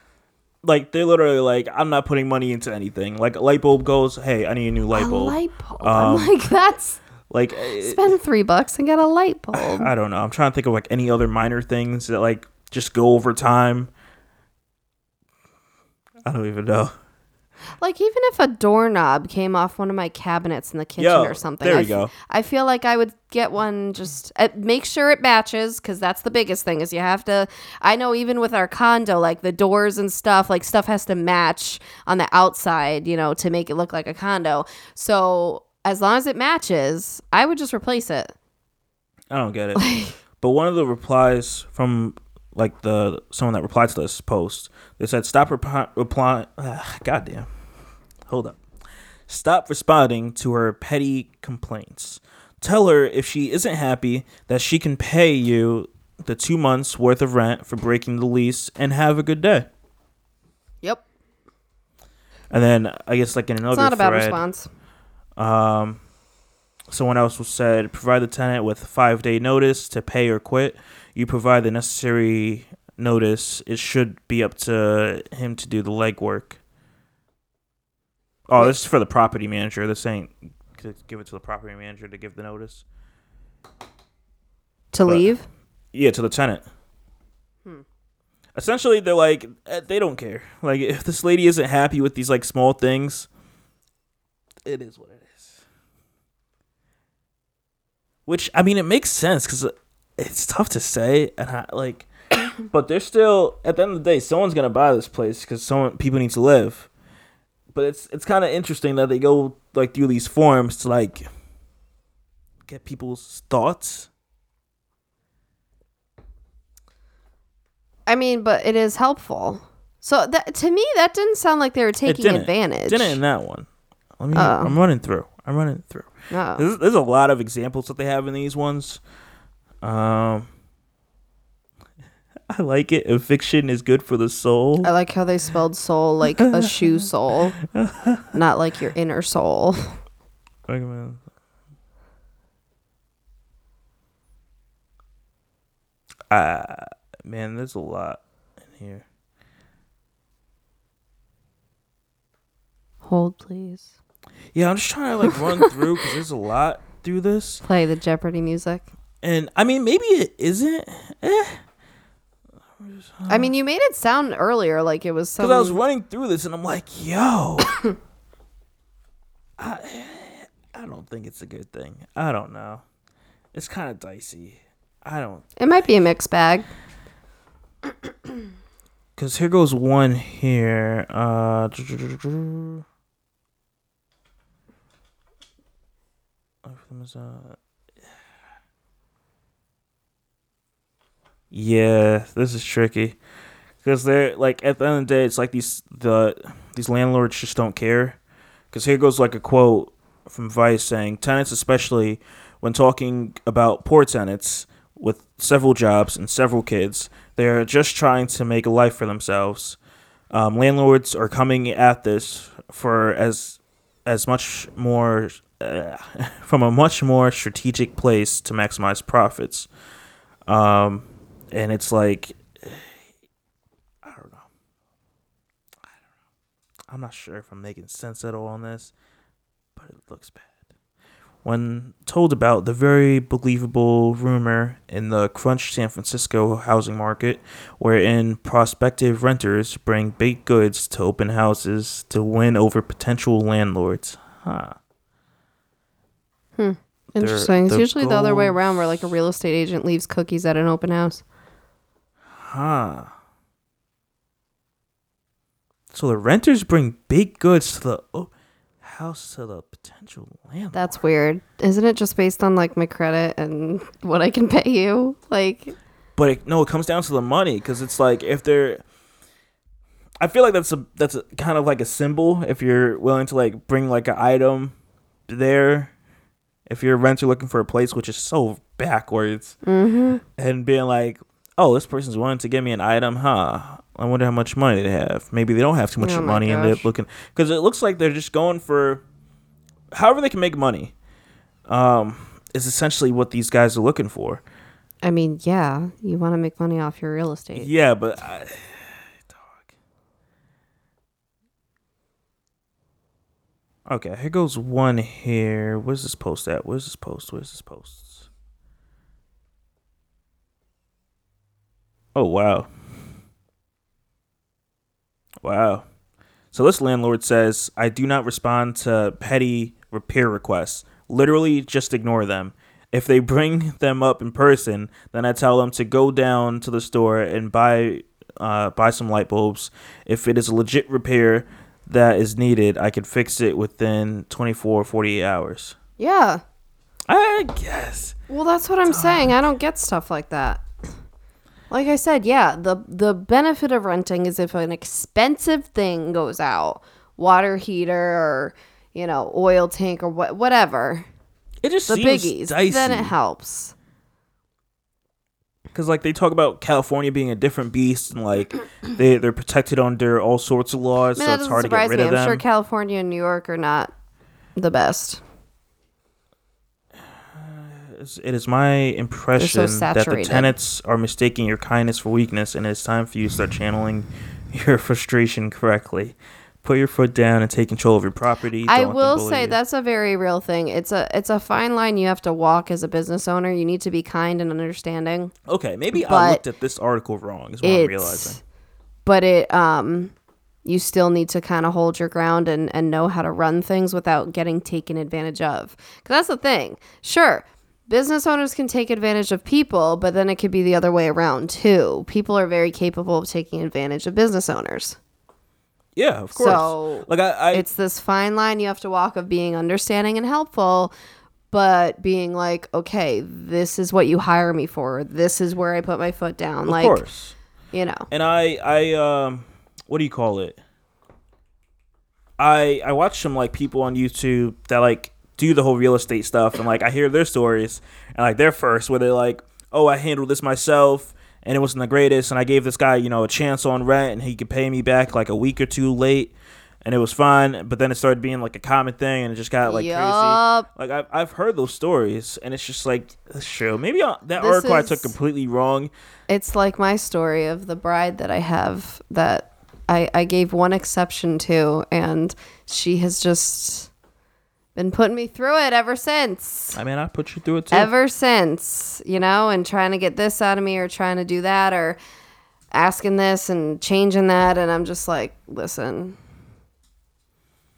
Like they're literally like I'm not putting money into anything. Like a light bulb goes, hey, I need a new light bulb. a light bulb. Um, I'm like, that's like it- spend three bucks and get a light bulb. I don't know. I'm trying to think of like any other minor things that like just go over time. I don't even know. Like even if a doorknob came off one of my cabinets in the kitchen Yo, or something, there I you go. f- I feel like I would get one. Just uh, make sure it matches because that's the biggest thing. Is you have to. I know even with our condo, like the doors and stuff, like stuff has to match on the outside, you know, to make it look like a condo. So as long as it matches, I would just replace it. I don't get it. but one of the replies from like the someone that replied to this post, they said, "Stop reply replying." Uh, goddamn. Hold up. Stop responding to her petty complaints. Tell her if she isn't happy that she can pay you the two months worth of rent for breaking the lease and have a good day. Yep. And then I guess like in another It's not a bad thread, response. Um, someone else said provide the tenant with five day notice to pay or quit. You provide the necessary notice. It should be up to him to do the legwork. Oh, this is for the property manager. This ain't to give it to the property manager to give the notice. To but- leave? Yeah, to the tenant. Essentially, they're like eh, they don't care. Like if this lady isn't happy with these like small things, it is what it is. Which I mean, it makes sense because it's tough to say, and I, like, but they're still at the end of the day, someone's gonna buy this place because someone people need to live. But it's it's kind of interesting that they go like through these forms to like get people's thoughts. I mean, but it is helpful. So that to me, that didn't sound like they were It taking didn't. advantage. Didn't in that one. Let me. Oh. I'm running through. I'm running through. No. There's, there's a lot of examples that they have in these ones. Um, I like it. Eviction is good for the soul. I like how they spelled soul like a shoe sole, not like your inner soul. Recommend. Ah, man, there's a lot in here. Hold, please. Yeah, I'm just trying to like run through because there's a lot through this, Play the Jeopardy music. And I mean maybe it isn't. Eh. I mean, you made it sound earlier like it was some. because I was running through this and I'm like, yo, I, I don't think it's a good thing. I don't know. It's kind of dicey. I don't. it might be a mixed bag. Because here goes one here. Uh, yeah, this is tricky. Because they're like at the end of the day, it's like these the these landlords just don't care. Because here goes like a quote from Vice saying, "Tenants, especially when talking about poor tenants with several jobs and several kids, they are just trying to make a life for themselves. Um, landlords are coming at this for as as much more uh, from a much more strategic place to maximize profits. Um, and it's like I don't know. I don't know. I'm not sure if I'm making sense at all on this, but it looks bad. When told about the very believable rumor in the crunch San Francisco housing market, wherein prospective renters bring baked goods to open houses to win over potential landlords. Huh. Hmm. Interesting. It's usually the other way around, where like a real estate agent leaves cookies at an open house. Huh. So the renters bring big goods to the o- house to the potential landlord. That's weird, isn't it? Just based on like my credit and what I can pay you, like. But it, no, it comes down to the money because it's like if they're, I feel like that's a that's a, kind of like a symbol. If you're willing to like bring like an item there, if you're a renter looking for a place, which is so backwards, Mm-hmm. and being like, oh, this person's willing to give me an item, huh? I wonder how much money they have. Maybe they don't have too much Oh money and they're looking because it looks like they're just going for however they can make money. Um, is essentially what these guys are looking for. I mean, yeah, you want to make money off your real estate. Yeah, but I, dog. Okay, here goes one here. Where's this post at? Where's this post? Where's this post? Oh wow. Wow. So this landlord says, I do not respond to petty repair requests. Literally just ignore them. If they bring them up in person, then I tell them to go down to the store and buy uh, buy some light bulbs. If it is a legit repair that is needed, I can fix it within 24 48 hours. Yeah. I guess. Well, that's what I'm saying. I don't get stuff like that. Like I said, yeah, the the benefit of renting is if an expensive thing goes out, water heater or you know oil tank or what whatever, It just the seems biggies, dicey. then it helps. because like they talk about California being a different beast and like they they're protected under all sorts of laws, I mean, so it's hard to get rid me. of I'm sure California and New York are not the best. It's- my impression that the tenants are mistaking your kindness for weakness, and it's time for you to start channeling your frustration correctly. Put your foot down and take control of your property. I Don't them will say you. that's a very real thing. It's a it's a fine line you have to walk as a business owner. You need to be kind and understanding. Okay, maybe I looked at this article wrong. Is what I'm realizing. But it um you still need to kind of hold your ground and and know how to run things without getting taken advantage of. Cuz that's the thing. Sure, business owners can take advantage of people, but then it could be the other way around too. People are very capable of taking advantage of business owners. Yeah, of course. So, like I, I it's this fine line you have to walk of being understanding and helpful but being like okay this is what you hire me for this is where i put my foot down of like course. you know and I I um what do you call it? I I watch some like people on YouTube that like do the whole real estate stuff and like I hear their stories and like their first where they're like, Oh, I handled this myself and it wasn't the greatest and I gave this guy, you know, a chance on rent and he could pay me back like a week or two late and it was fine, but then it started being like a common thing and it just got like Yup. crazy. Like I've I've heard those stories and it's just like sure. Maybe I, that This article I is- took completely wrong. it's like my story of the bride that i have that i i gave one exception to and she has just been putting me through it ever since I mean, I put you through it too. ever since, you know, and trying to get this out of me or trying to do that or asking this and changing that. And I'm just like, listen,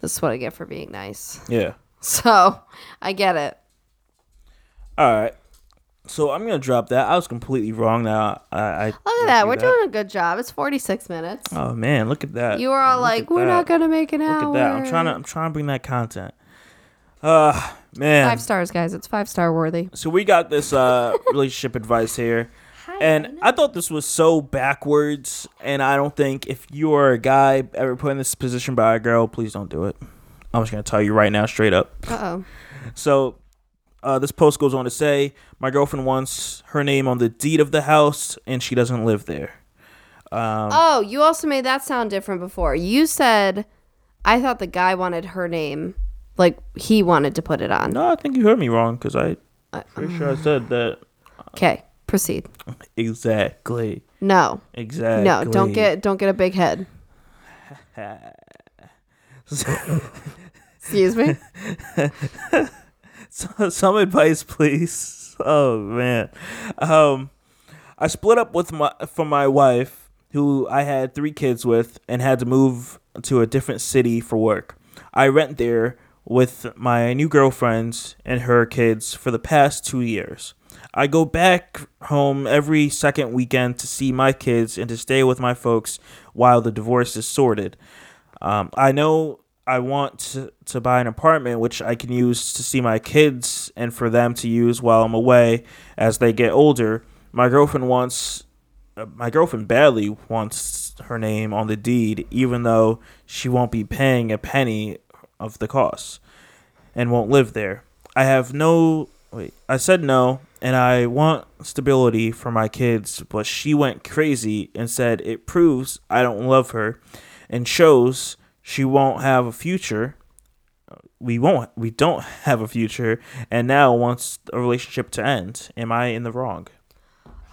this is what I get for being nice. Yeah. So I get it. All right. So I'm gonna drop that. I was completely wrong. Now I, I Look at that. We're doing a good job. It's 46 minutes. Oh man, look at that. You were all Look like, we're not going to make an Look hour. at that. I'm trying to. I'm trying to bring that content. Uh, man. Five stars, guys. It's five star worthy. So we got this uh relationship advice here. And I thought this was so backwards, and I don't think if you are a guy ever put in this position by a girl, please don't do it. I'm just gonna tell you right now, straight up. Uh oh. So, uh, this post goes on to say, my girlfriend wants her name on the deed of the house, and she doesn't live there. Um, Oh, you also made that sound different before. You said, I thought the guy wanted her name, like he wanted to put it on. no, I think you heard me wrong because I I- pretty sure I said that Okay, proceed. exactly. No, Exactly. no, don't get don't get a big head. Excuse me. some advice, please. Oh man, um, I split up with my from my wife, who I had three kids with, and had to move to a different city for work. I rent there with my new girlfriends and her kids for the past two years. I go back home every second weekend to see my kids and to stay with my folks while the divorce is sorted. Um, I know I want to, to buy an apartment which I can use to see my kids and for them to use while I'm away as they get older. My girlfriend wants uh, my girlfriend badly wants her name on the deed even though she won't be paying a penny of the cost and won't live there. I have no wait, I said no and I want stability for my kids, but she went crazy and said it proves I don't love her and shows she won't have a future. We won't we don't have a future and now wants a relationship to end. Am I in the wrong?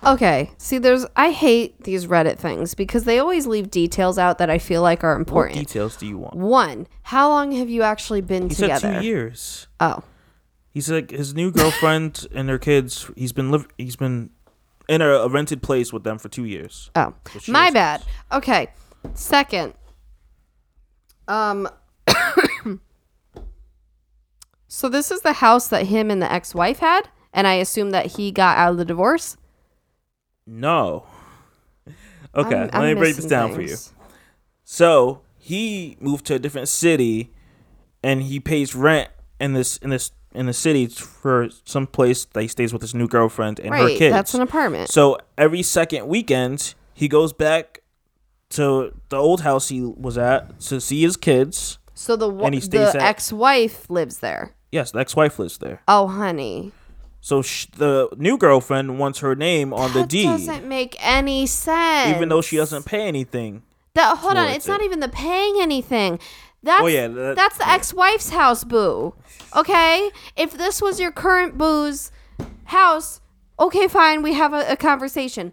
Okay. See, there's I hate these Reddit things because they always leave details out that I feel like are What important. details do you want? One, how long have you actually been He together? said two years. Oh, He's like his new girlfriend and their kids. He's been live. He's been in a, a rented place with them for two years. oh, my bad. Okay. Second, um, so this is the house that him and the ex-wife had, and I assume that he got out of the divorce. No. Okay, I'm- let I'm me break this down for you. So he moved to a different city, and he pays rent in this in this in the city for some place that he stays with his new girlfriend and her Right, kids. that's an apartment. So every second weekend, he goes back to the old house he was at to see his kids. So the wa- and he stays the ex-wife lives there. Yes, the ex-wife lives there. Oh, honey. So sh- the new girlfriend wants her name on the that deed, doesn't make any sense. even though she doesn't pay anything. That hold on, it's not even the paying anything. That's Oh, yeah, that- that's the ex-wife's house, boo. Okay, if this was your current boo's house, okay, fine, we have a, a conversation.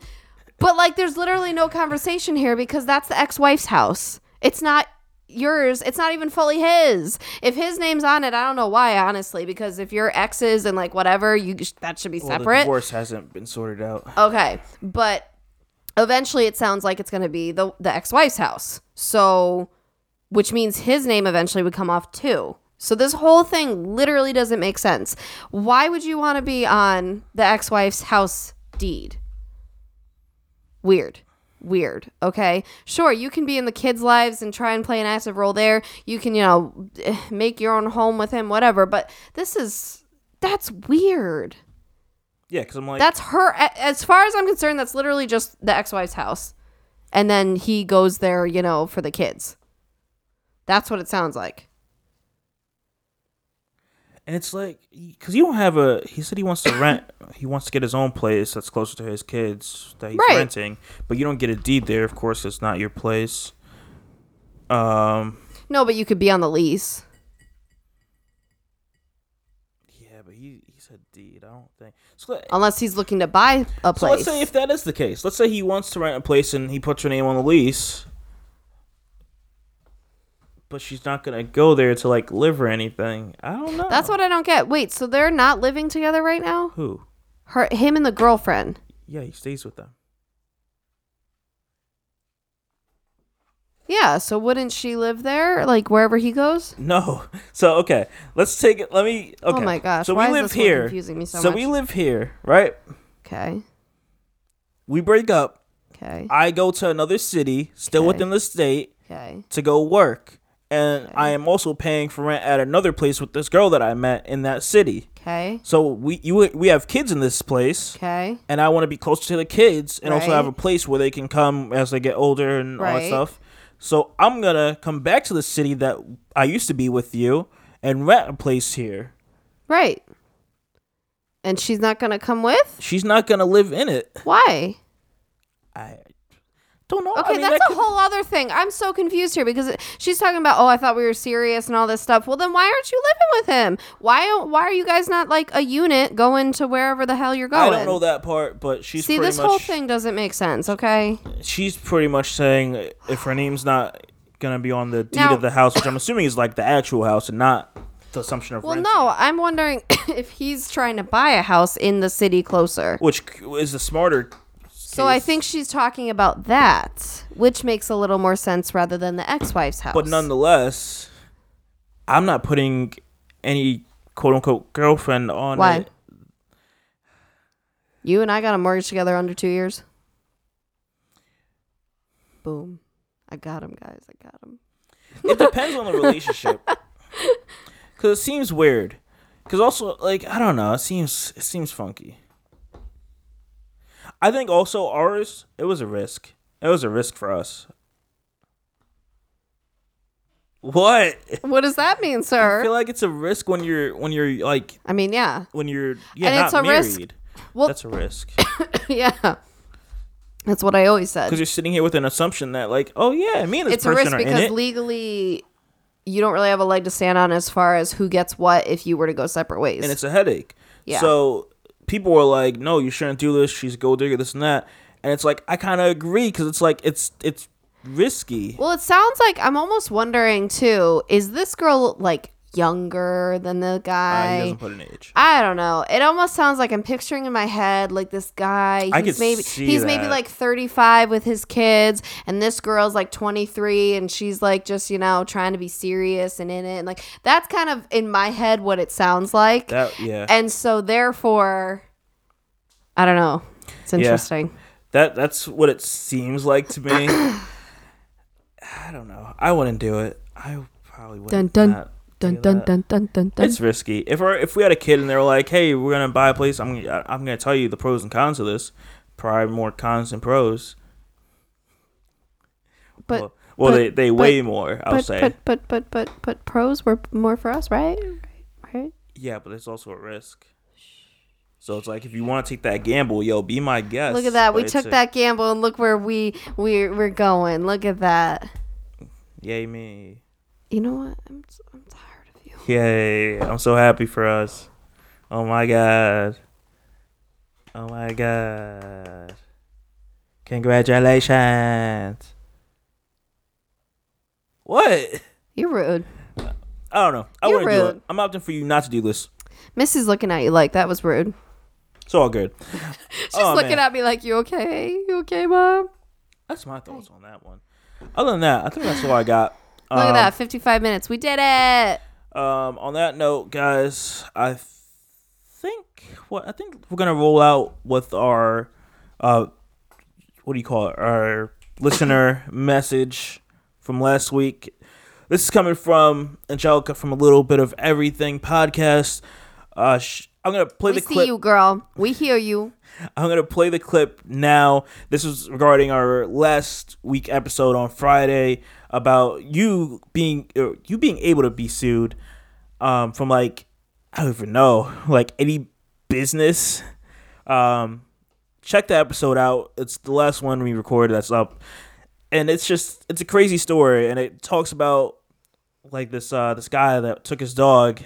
But like, there's literally no conversation here because that's the ex-wife's house. It's not yours. It's not even fully his. If his name's on it, I don't know why, honestly. Because if your exes and like whatever, you that should be Well, the separate. divorce hasn't been sorted out. Okay, but eventually it sounds like it's going to be the the ex-wife's house. So which means his name eventually would come off too. So this whole thing literally doesn't make sense. Why would you want to be on the ex-wife's house deed? Weird. Weird. Okay. Sure, you can be in the kids' lives and try and play an active role there. You can, you know, eh, make your own home with him, whatever. But this is that's weird. Yeah, because I'm like, That's her. As far as I'm concerned, that's literally just the ex-wife's house, and then he goes there, you know, for the kids. That's what it sounds like. And it's like, because you don't have a. He said he wants to rent. he wants to get his own place that's closer to his kids that he's Right. renting, but you don't get a deed there. Of course, it's not your place. Um. No, but you could be on the lease. Yeah, but he he said deed. I don't think. So, let, Unless he's looking to buy a so place. let's say if that is the case. Let's say he wants to rent a place and he puts your name on the lease. But she's not gonna go there to like live or anything. I don't know. That's what I don't get. Wait, so they're not living together right now? Who? Her, him, and the girlfriend. Yeah, he stays with them. Yeah. So wouldn't she live there, like wherever he goes? No. So okay, let's take it. Let me. Okay. Oh my gosh, So why we live here. confusing me so we much? live here, right? Okay. We break up. Okay. I go to another city, still Okay. within the state, Okay. to go work, and I am also paying for rent at another place with this girl that I met in that city. Okay. So we you we have kids in this place. Okay. And I want to be closer to the kids and also have a place where they can come as they get older and all that stuff. So I'm gonna come back to the city that I used to be with you and rent a place here. Right. And she's not gonna come with? She's not gonna live in it. Why? I don't know. Okay, I mean, that's that a could- whole other thing. I'm so confused here because she's talking about, oh, I thought we were serious and all this stuff. Well, then why aren't you living with him? Why why are you guys not like a unit going to wherever the hell you're going? I don't know that part, but she's See, this much, whole thing doesn't make sense. Okay. She's pretty much saying if her name's not gonna be on the deed Now- of the house, which I'm assuming is like the actual house and not the assumption of Well, renting, no, I'm wondering if he's trying to buy a house in the city closer. which is a smarter. So I think she's talking about that, which makes a little more sense rather than the ex-wife's house. But nonetheless, I'm not putting any quote unquote girlfriend on Why? it. You and I got a mortgage together under two years. Boom. I got him, guys. I got him. It depends on the relationship. Cause it seems weird. Cause also like I don't know, it seems it seems funky. I think also ours it was a risk. It was a risk for us. What? What does that mean, sir? I feel like it's a risk when you're when you're like I mean, yeah. when you're yeah And not it's a married. risk- Well, That's a risk. yeah. That's what I always said. Because you're sitting here with an assumption that like, oh yeah, me and this It's a person risk are in because it. legally you don't really have a leg to stand on as far as who gets what if you were to go separate ways. and it's a headache. Yeah. So people were like, "No, you shouldn't do this. She's a gold digger, this and that." And it's like I kind of agree because it's like it's it's risky. Well, it sounds like I'm almost wondering too. Is this girl like younger than the Uh, guy? he doesn't put an age. I don't know. It almost sounds like I'm picturing in my head like this guy. He's I could maybe see he's maybe like 35 with his kids, and this girl's like 23, and she's like just you know trying to be serious and in it. And like that's kind of in my head what it sounds like. That yeah. and so therefore, I don't know. It's interesting. that that's what it seems like to me. I don't know. I wouldn't do it. I probably Dun wouldn't. dun not dun dun, dun dun dun dun It's risky. If we if we had a kid and they were like, "Hey, we're gonna buy a place," I'm gonna- I'm gonna tell you the pros and cons of this. Probably more cons than pros. But well, well but- they they but- weigh more. I'll but, say. but but but but but pros were more for us, right? Right. yeah, but it's also a risk. So it's like if you want to take that gamble, yo, be my guest. Look at that. We But it's took a- that gamble and look where we we we're going. Look at that. Yay me. You know what? I'm I'm tired. Yay. I'm so happy for us. Oh my god. Oh my god. Congratulations. What? You're rude. I don't know. I You're want to do it. I'm opting for you not to do this. Missy's looking at you like that was rude. It's all good. She's Oh, looking man. at me like, "You okay? You okay, mom?" That's my thoughts on that one. Other than that, I think that's all I got. Look at Um, that. 55 minutes. We did it. Um, on that note, guys, I think what I think we're gonna roll out with our uh, what do you call it? Our listener message from last week. This is coming from Angelica from a little bit of everything podcast. Uh, sh- I'm gonna play We the clip. We see you, girl. We hear you. I'm gonna play the clip now. This was regarding our last week episode on Friday about you being uh, you being able to be sued um, from like I don't even know like any business. Um, check the episode out. It's the last one we recorded. That's up, and it's just it's a crazy story, and it talks about like this uh this guy that took his dog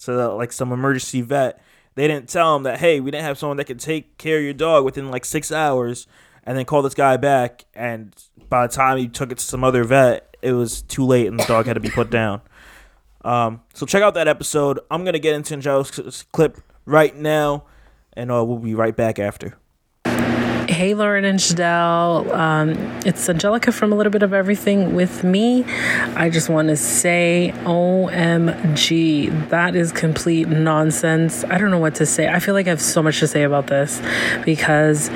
to like some emergency vet. They didn't tell him that hey, we didn't have someone that could take care of your dog within like six hours, and then call this guy back. And by the time he took it to some other vet, it was too late, and the dog had to be put down. Um, so check out that episode. I'm gonna get into Angelica's clip right now, and uh, we'll be right back after. Hey, Lauren and Shadell. Um, it's Angelica from A Little Bit of Everything with me. I just want to say, OMG, that is complete nonsense. I don't know what to say. I feel like I have so much to say about this because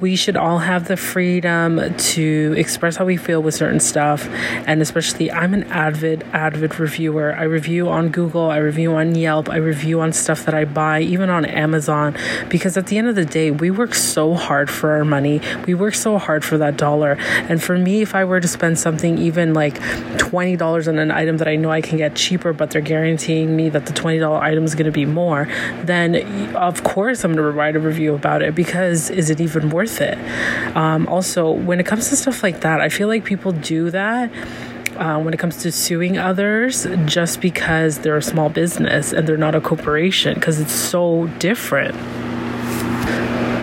we should all have the freedom to express how we feel with certain stuff. And especially, I'm an avid, avid reviewer. I review on Google, I review on Yelp, I review on stuff that I buy, even on Amazon. Because at the end of the day, we work so hard for our money. We work so hard for that dollar. And for me, if I were to spend something even like $20 on an item that I know I can get cheaper, but they're guaranteeing me that the $20 item is going to be more, then of course I'm going to write a review about it because is it even worth it? Um, also, when it comes to stuff like that, I feel like people do that. Uh, when it comes to suing others, just because they're a small business and they're not a corporation, because it's so different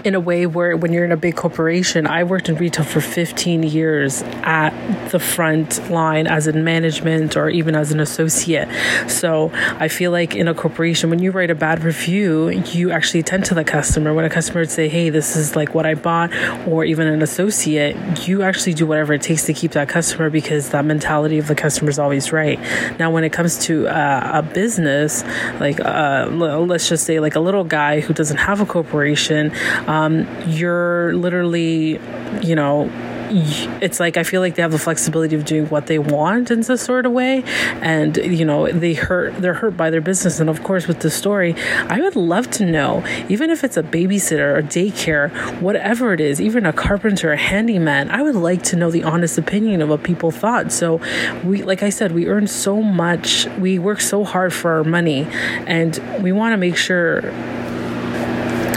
in a way where when you're in a big corporation, I worked in retail for 15 years at the front line as in management or even as an associate. So I feel like in a corporation, when you write a bad review, you actually tend to the customer. When a customer would say, hey, this is like what I bought, or even an associate, you actually do whatever it takes to keep that customer because that mentality of the customer is always right. Now, when it comes to uh, a business, like uh, let's just say like a little guy who doesn't have a corporation, um, you're literally, you know, it's like I feel like they have the flexibility of doing what they want in some sort of way, and you know they hurt they're hurt by their business. And of course, with the story, I would love to know, even if it's a babysitter or daycare, whatever it is, even a carpenter, a handyman, I would like to know the honest opinion of what people thought. So we, like I said, we earn so much, we work so hard for our money, and we want to make sure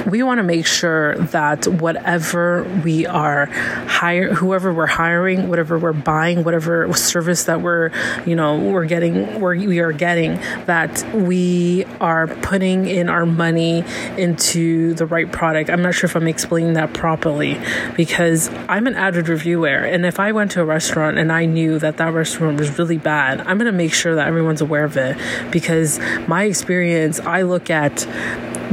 we want to make sure that whatever we are hire whoever we're hiring whatever we're buying whatever service that we're you know we're getting we're, we are getting that we are putting in our money into the right product. I'm not sure if i'm explaining that properly because i'm an avid reviewer and if i went to a restaurant and i knew that that restaurant was really bad i'm going to make sure that everyone's aware of it because my experience i look at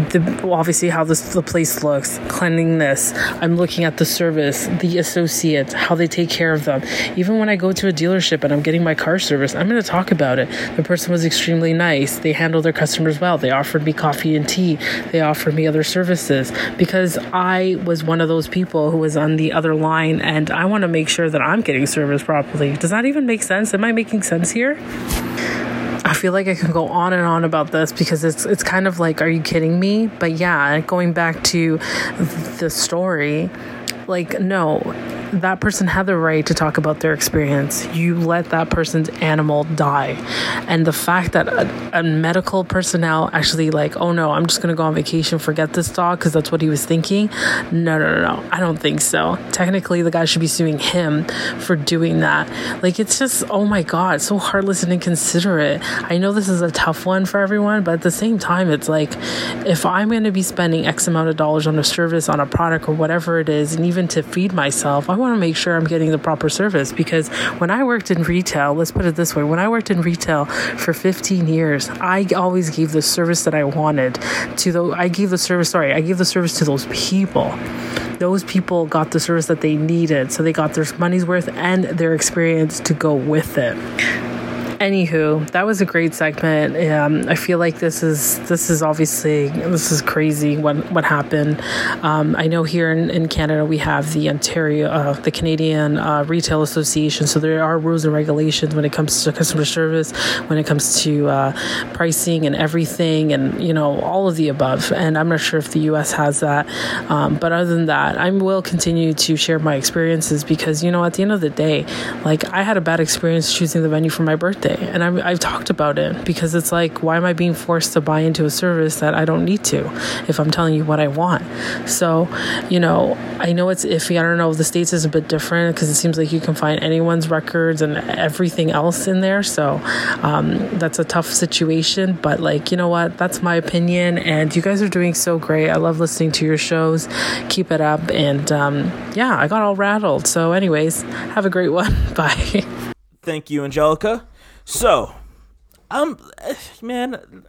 the obviously how this the place looks, cleanliness. I'm looking at the service, the associates, how they take care of them. Even when I go to a dealership and I'm getting my car service, I'm going to talk about it. The person was extremely nice. They handled their customers well. They offered me coffee and tea. They offered me other services because I was one of those people who was on the other line and I want to make sure that I'm getting service properly. Does that even make sense? Am I making sense here? I feel like I can go on and on about this because it's it's kind of like, are you kidding me? But yeah, going back to the story, like no, that person had the right to talk about their experience. You let that person's animal die. And the fact that a, a medical personnel actually, like, oh no, I'm just going to go on vacation, forget this dog because that's what he was thinking. No, no, no, no. I don't think so. Technically, the guy should be suing him for doing that. Like, it's just, oh my God, so heartless and inconsiderate. I know this is a tough one for everyone, but at the same time, it's like, if I'm going to be spending X amount of dollars on a service, on a product, or whatever it is, and even to feed myself, I want to make sure I'm getting the proper service because when I worked in retail, let's put it this way when I worked in retail for 15 years, I always gave the service that I wanted to the, I gave the service, sorry, I gave the service to those people those people got the service that they needed. So they got their money's worth and their experience to go with it anywho, that was a great segment. Um, I feel like this is this is obviously this is crazy what what happened. Um, I know here in, in Canada we have the Ontario, uh, the Canadian uh, Retail Association, so there are rules and regulations when it comes to customer service, when it comes to uh, pricing and everything, and you know all of the above. And I'm not sure if the U.S. has that, um, but other than that, I will continue to share my experiences because you know at the end of the day, like I had a bad experience choosing the venue for my birthday and I've, I've talked about it because it's like, why am I being forced to buy into a service that I don't need to if I'm telling you what I want? So, you know, I know it's iffy. I don't know. The States is a bit different because it seems like you can find anyone's records and everything else in there. So, um, that's a tough situation. But, like, you know what? That's my opinion. And you guys are doing so great. I love listening to your shows. Keep it up. And um, yeah, I got all rattled. So, anyways, have a great one. Bye. Thank you, Angelica. So, um, man,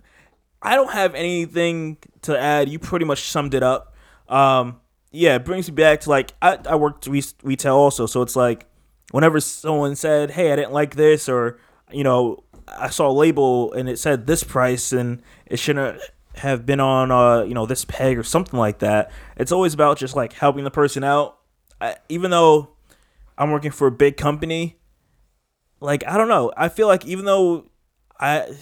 I don't have anything to add. You pretty much summed it up. Um, yeah, it brings me back to like I, I worked retail also, so it's like whenever someone said, "Hey, I didn't like this," or you know, I saw a label and it said this price and it shouldn't have been on uh you know this peg or something like that. It's always about just like helping the person out. I, even though I'm working for a big company, like I don't know. I feel like even though I,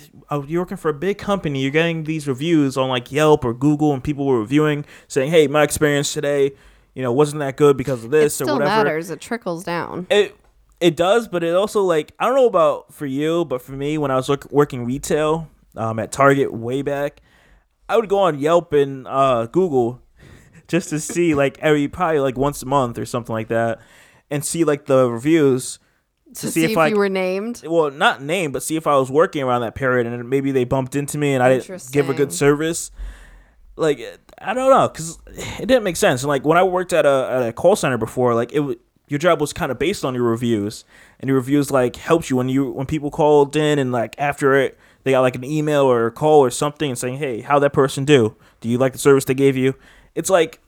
you're working for a big company, you're getting these reviews on like Yelp or Google, and people were reviewing saying, "Hey, my experience today, you know, wasn't that good because of this it or whatever." matters. It trickles down. It it does, but it also like I don't know about for you, but for me, when I was look, working retail um, at Target way back, I would go on Yelp and uh, Google just to see like every probably like once a month or something like that, and see like the reviews to, to see, see, if, I, you were named. Well, not named, but see if I was working around that period, and maybe they bumped into me and I didn't give a good service. Like I don't know, cause it didn't make sense. And like when I worked at a, at a call center before, like it your job was kind of based on your reviews, and your reviews like helped you when you when people called in and like after it they got like an email or a call or something and saying, hey, how that person do? Do you like the service they gave you? It's like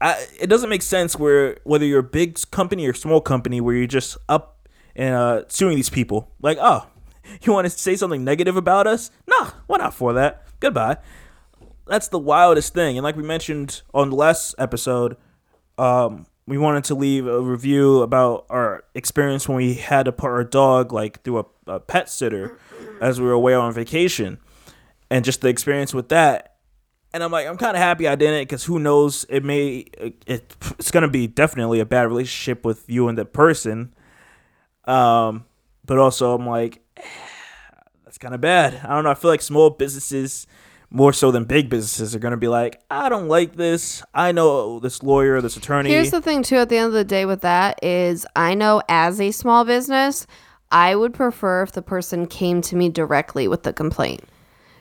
I, it doesn't make sense where whether you're a big company or small company where you're just up and uh, suing these people. Like, oh, you want to say something negative about us? Nah, we're not for that. Goodbye. That's the wildest thing. And like we mentioned on the last episode, um, we wanted to leave a review about our experience when we had to put our dog like through a, a pet sitter as we were away on vacation, and just the experience with that. And I'm like, I'm kind of happy I didn't, because who knows? It may, it, it's gonna be definitely a bad relationship with you and the person um, but also I'm like, that's kind of bad. I don't know. I feel like small businesses, more so than big businesses, are going to be like, I don't like this. I know this lawyer, this attorney. Here's the thing, too, at the end of the day with that is I know as a small business, I would prefer if the person came to me directly with the complaint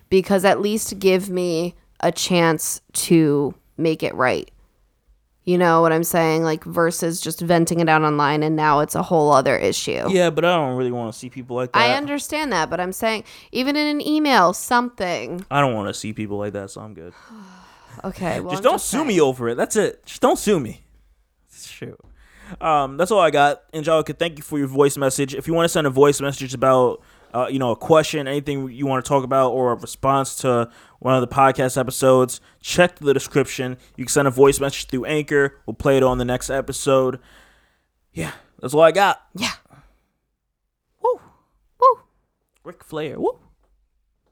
because at least give me a chance to make it right. You know what I'm saying? Like versus just venting it out online and now it's a whole other issue. Yeah, but I don't really want to see people like that. I understand that, but I'm saying even in an email, something. I don't want to see people like that, so I'm good. okay, well, just I'm don't just sue saying. me over it. That's it. Just don't sue me. Shoot. Um, that's all I got. Angelica, thank you for your voice message. If you want to send a voice message about uh, you know, a question, anything you want to talk about, or a response to one of the podcast episodes, check the description. You can send a voice message through Anchor. We'll play it on the next episode. Yeah, that's all I got. Yeah. Woo. Woo. Ric Flair. Woo.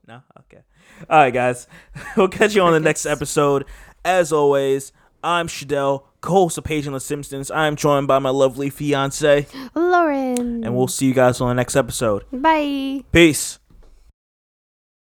No? Okay. All right, guys. we'll catch you on the next episode. As always, I'm Shadell. co-host of Page and the Simpsons. I'm joined by my lovely fiance, Lauren. and we'll see you guys on the next episode. Bye. Peace.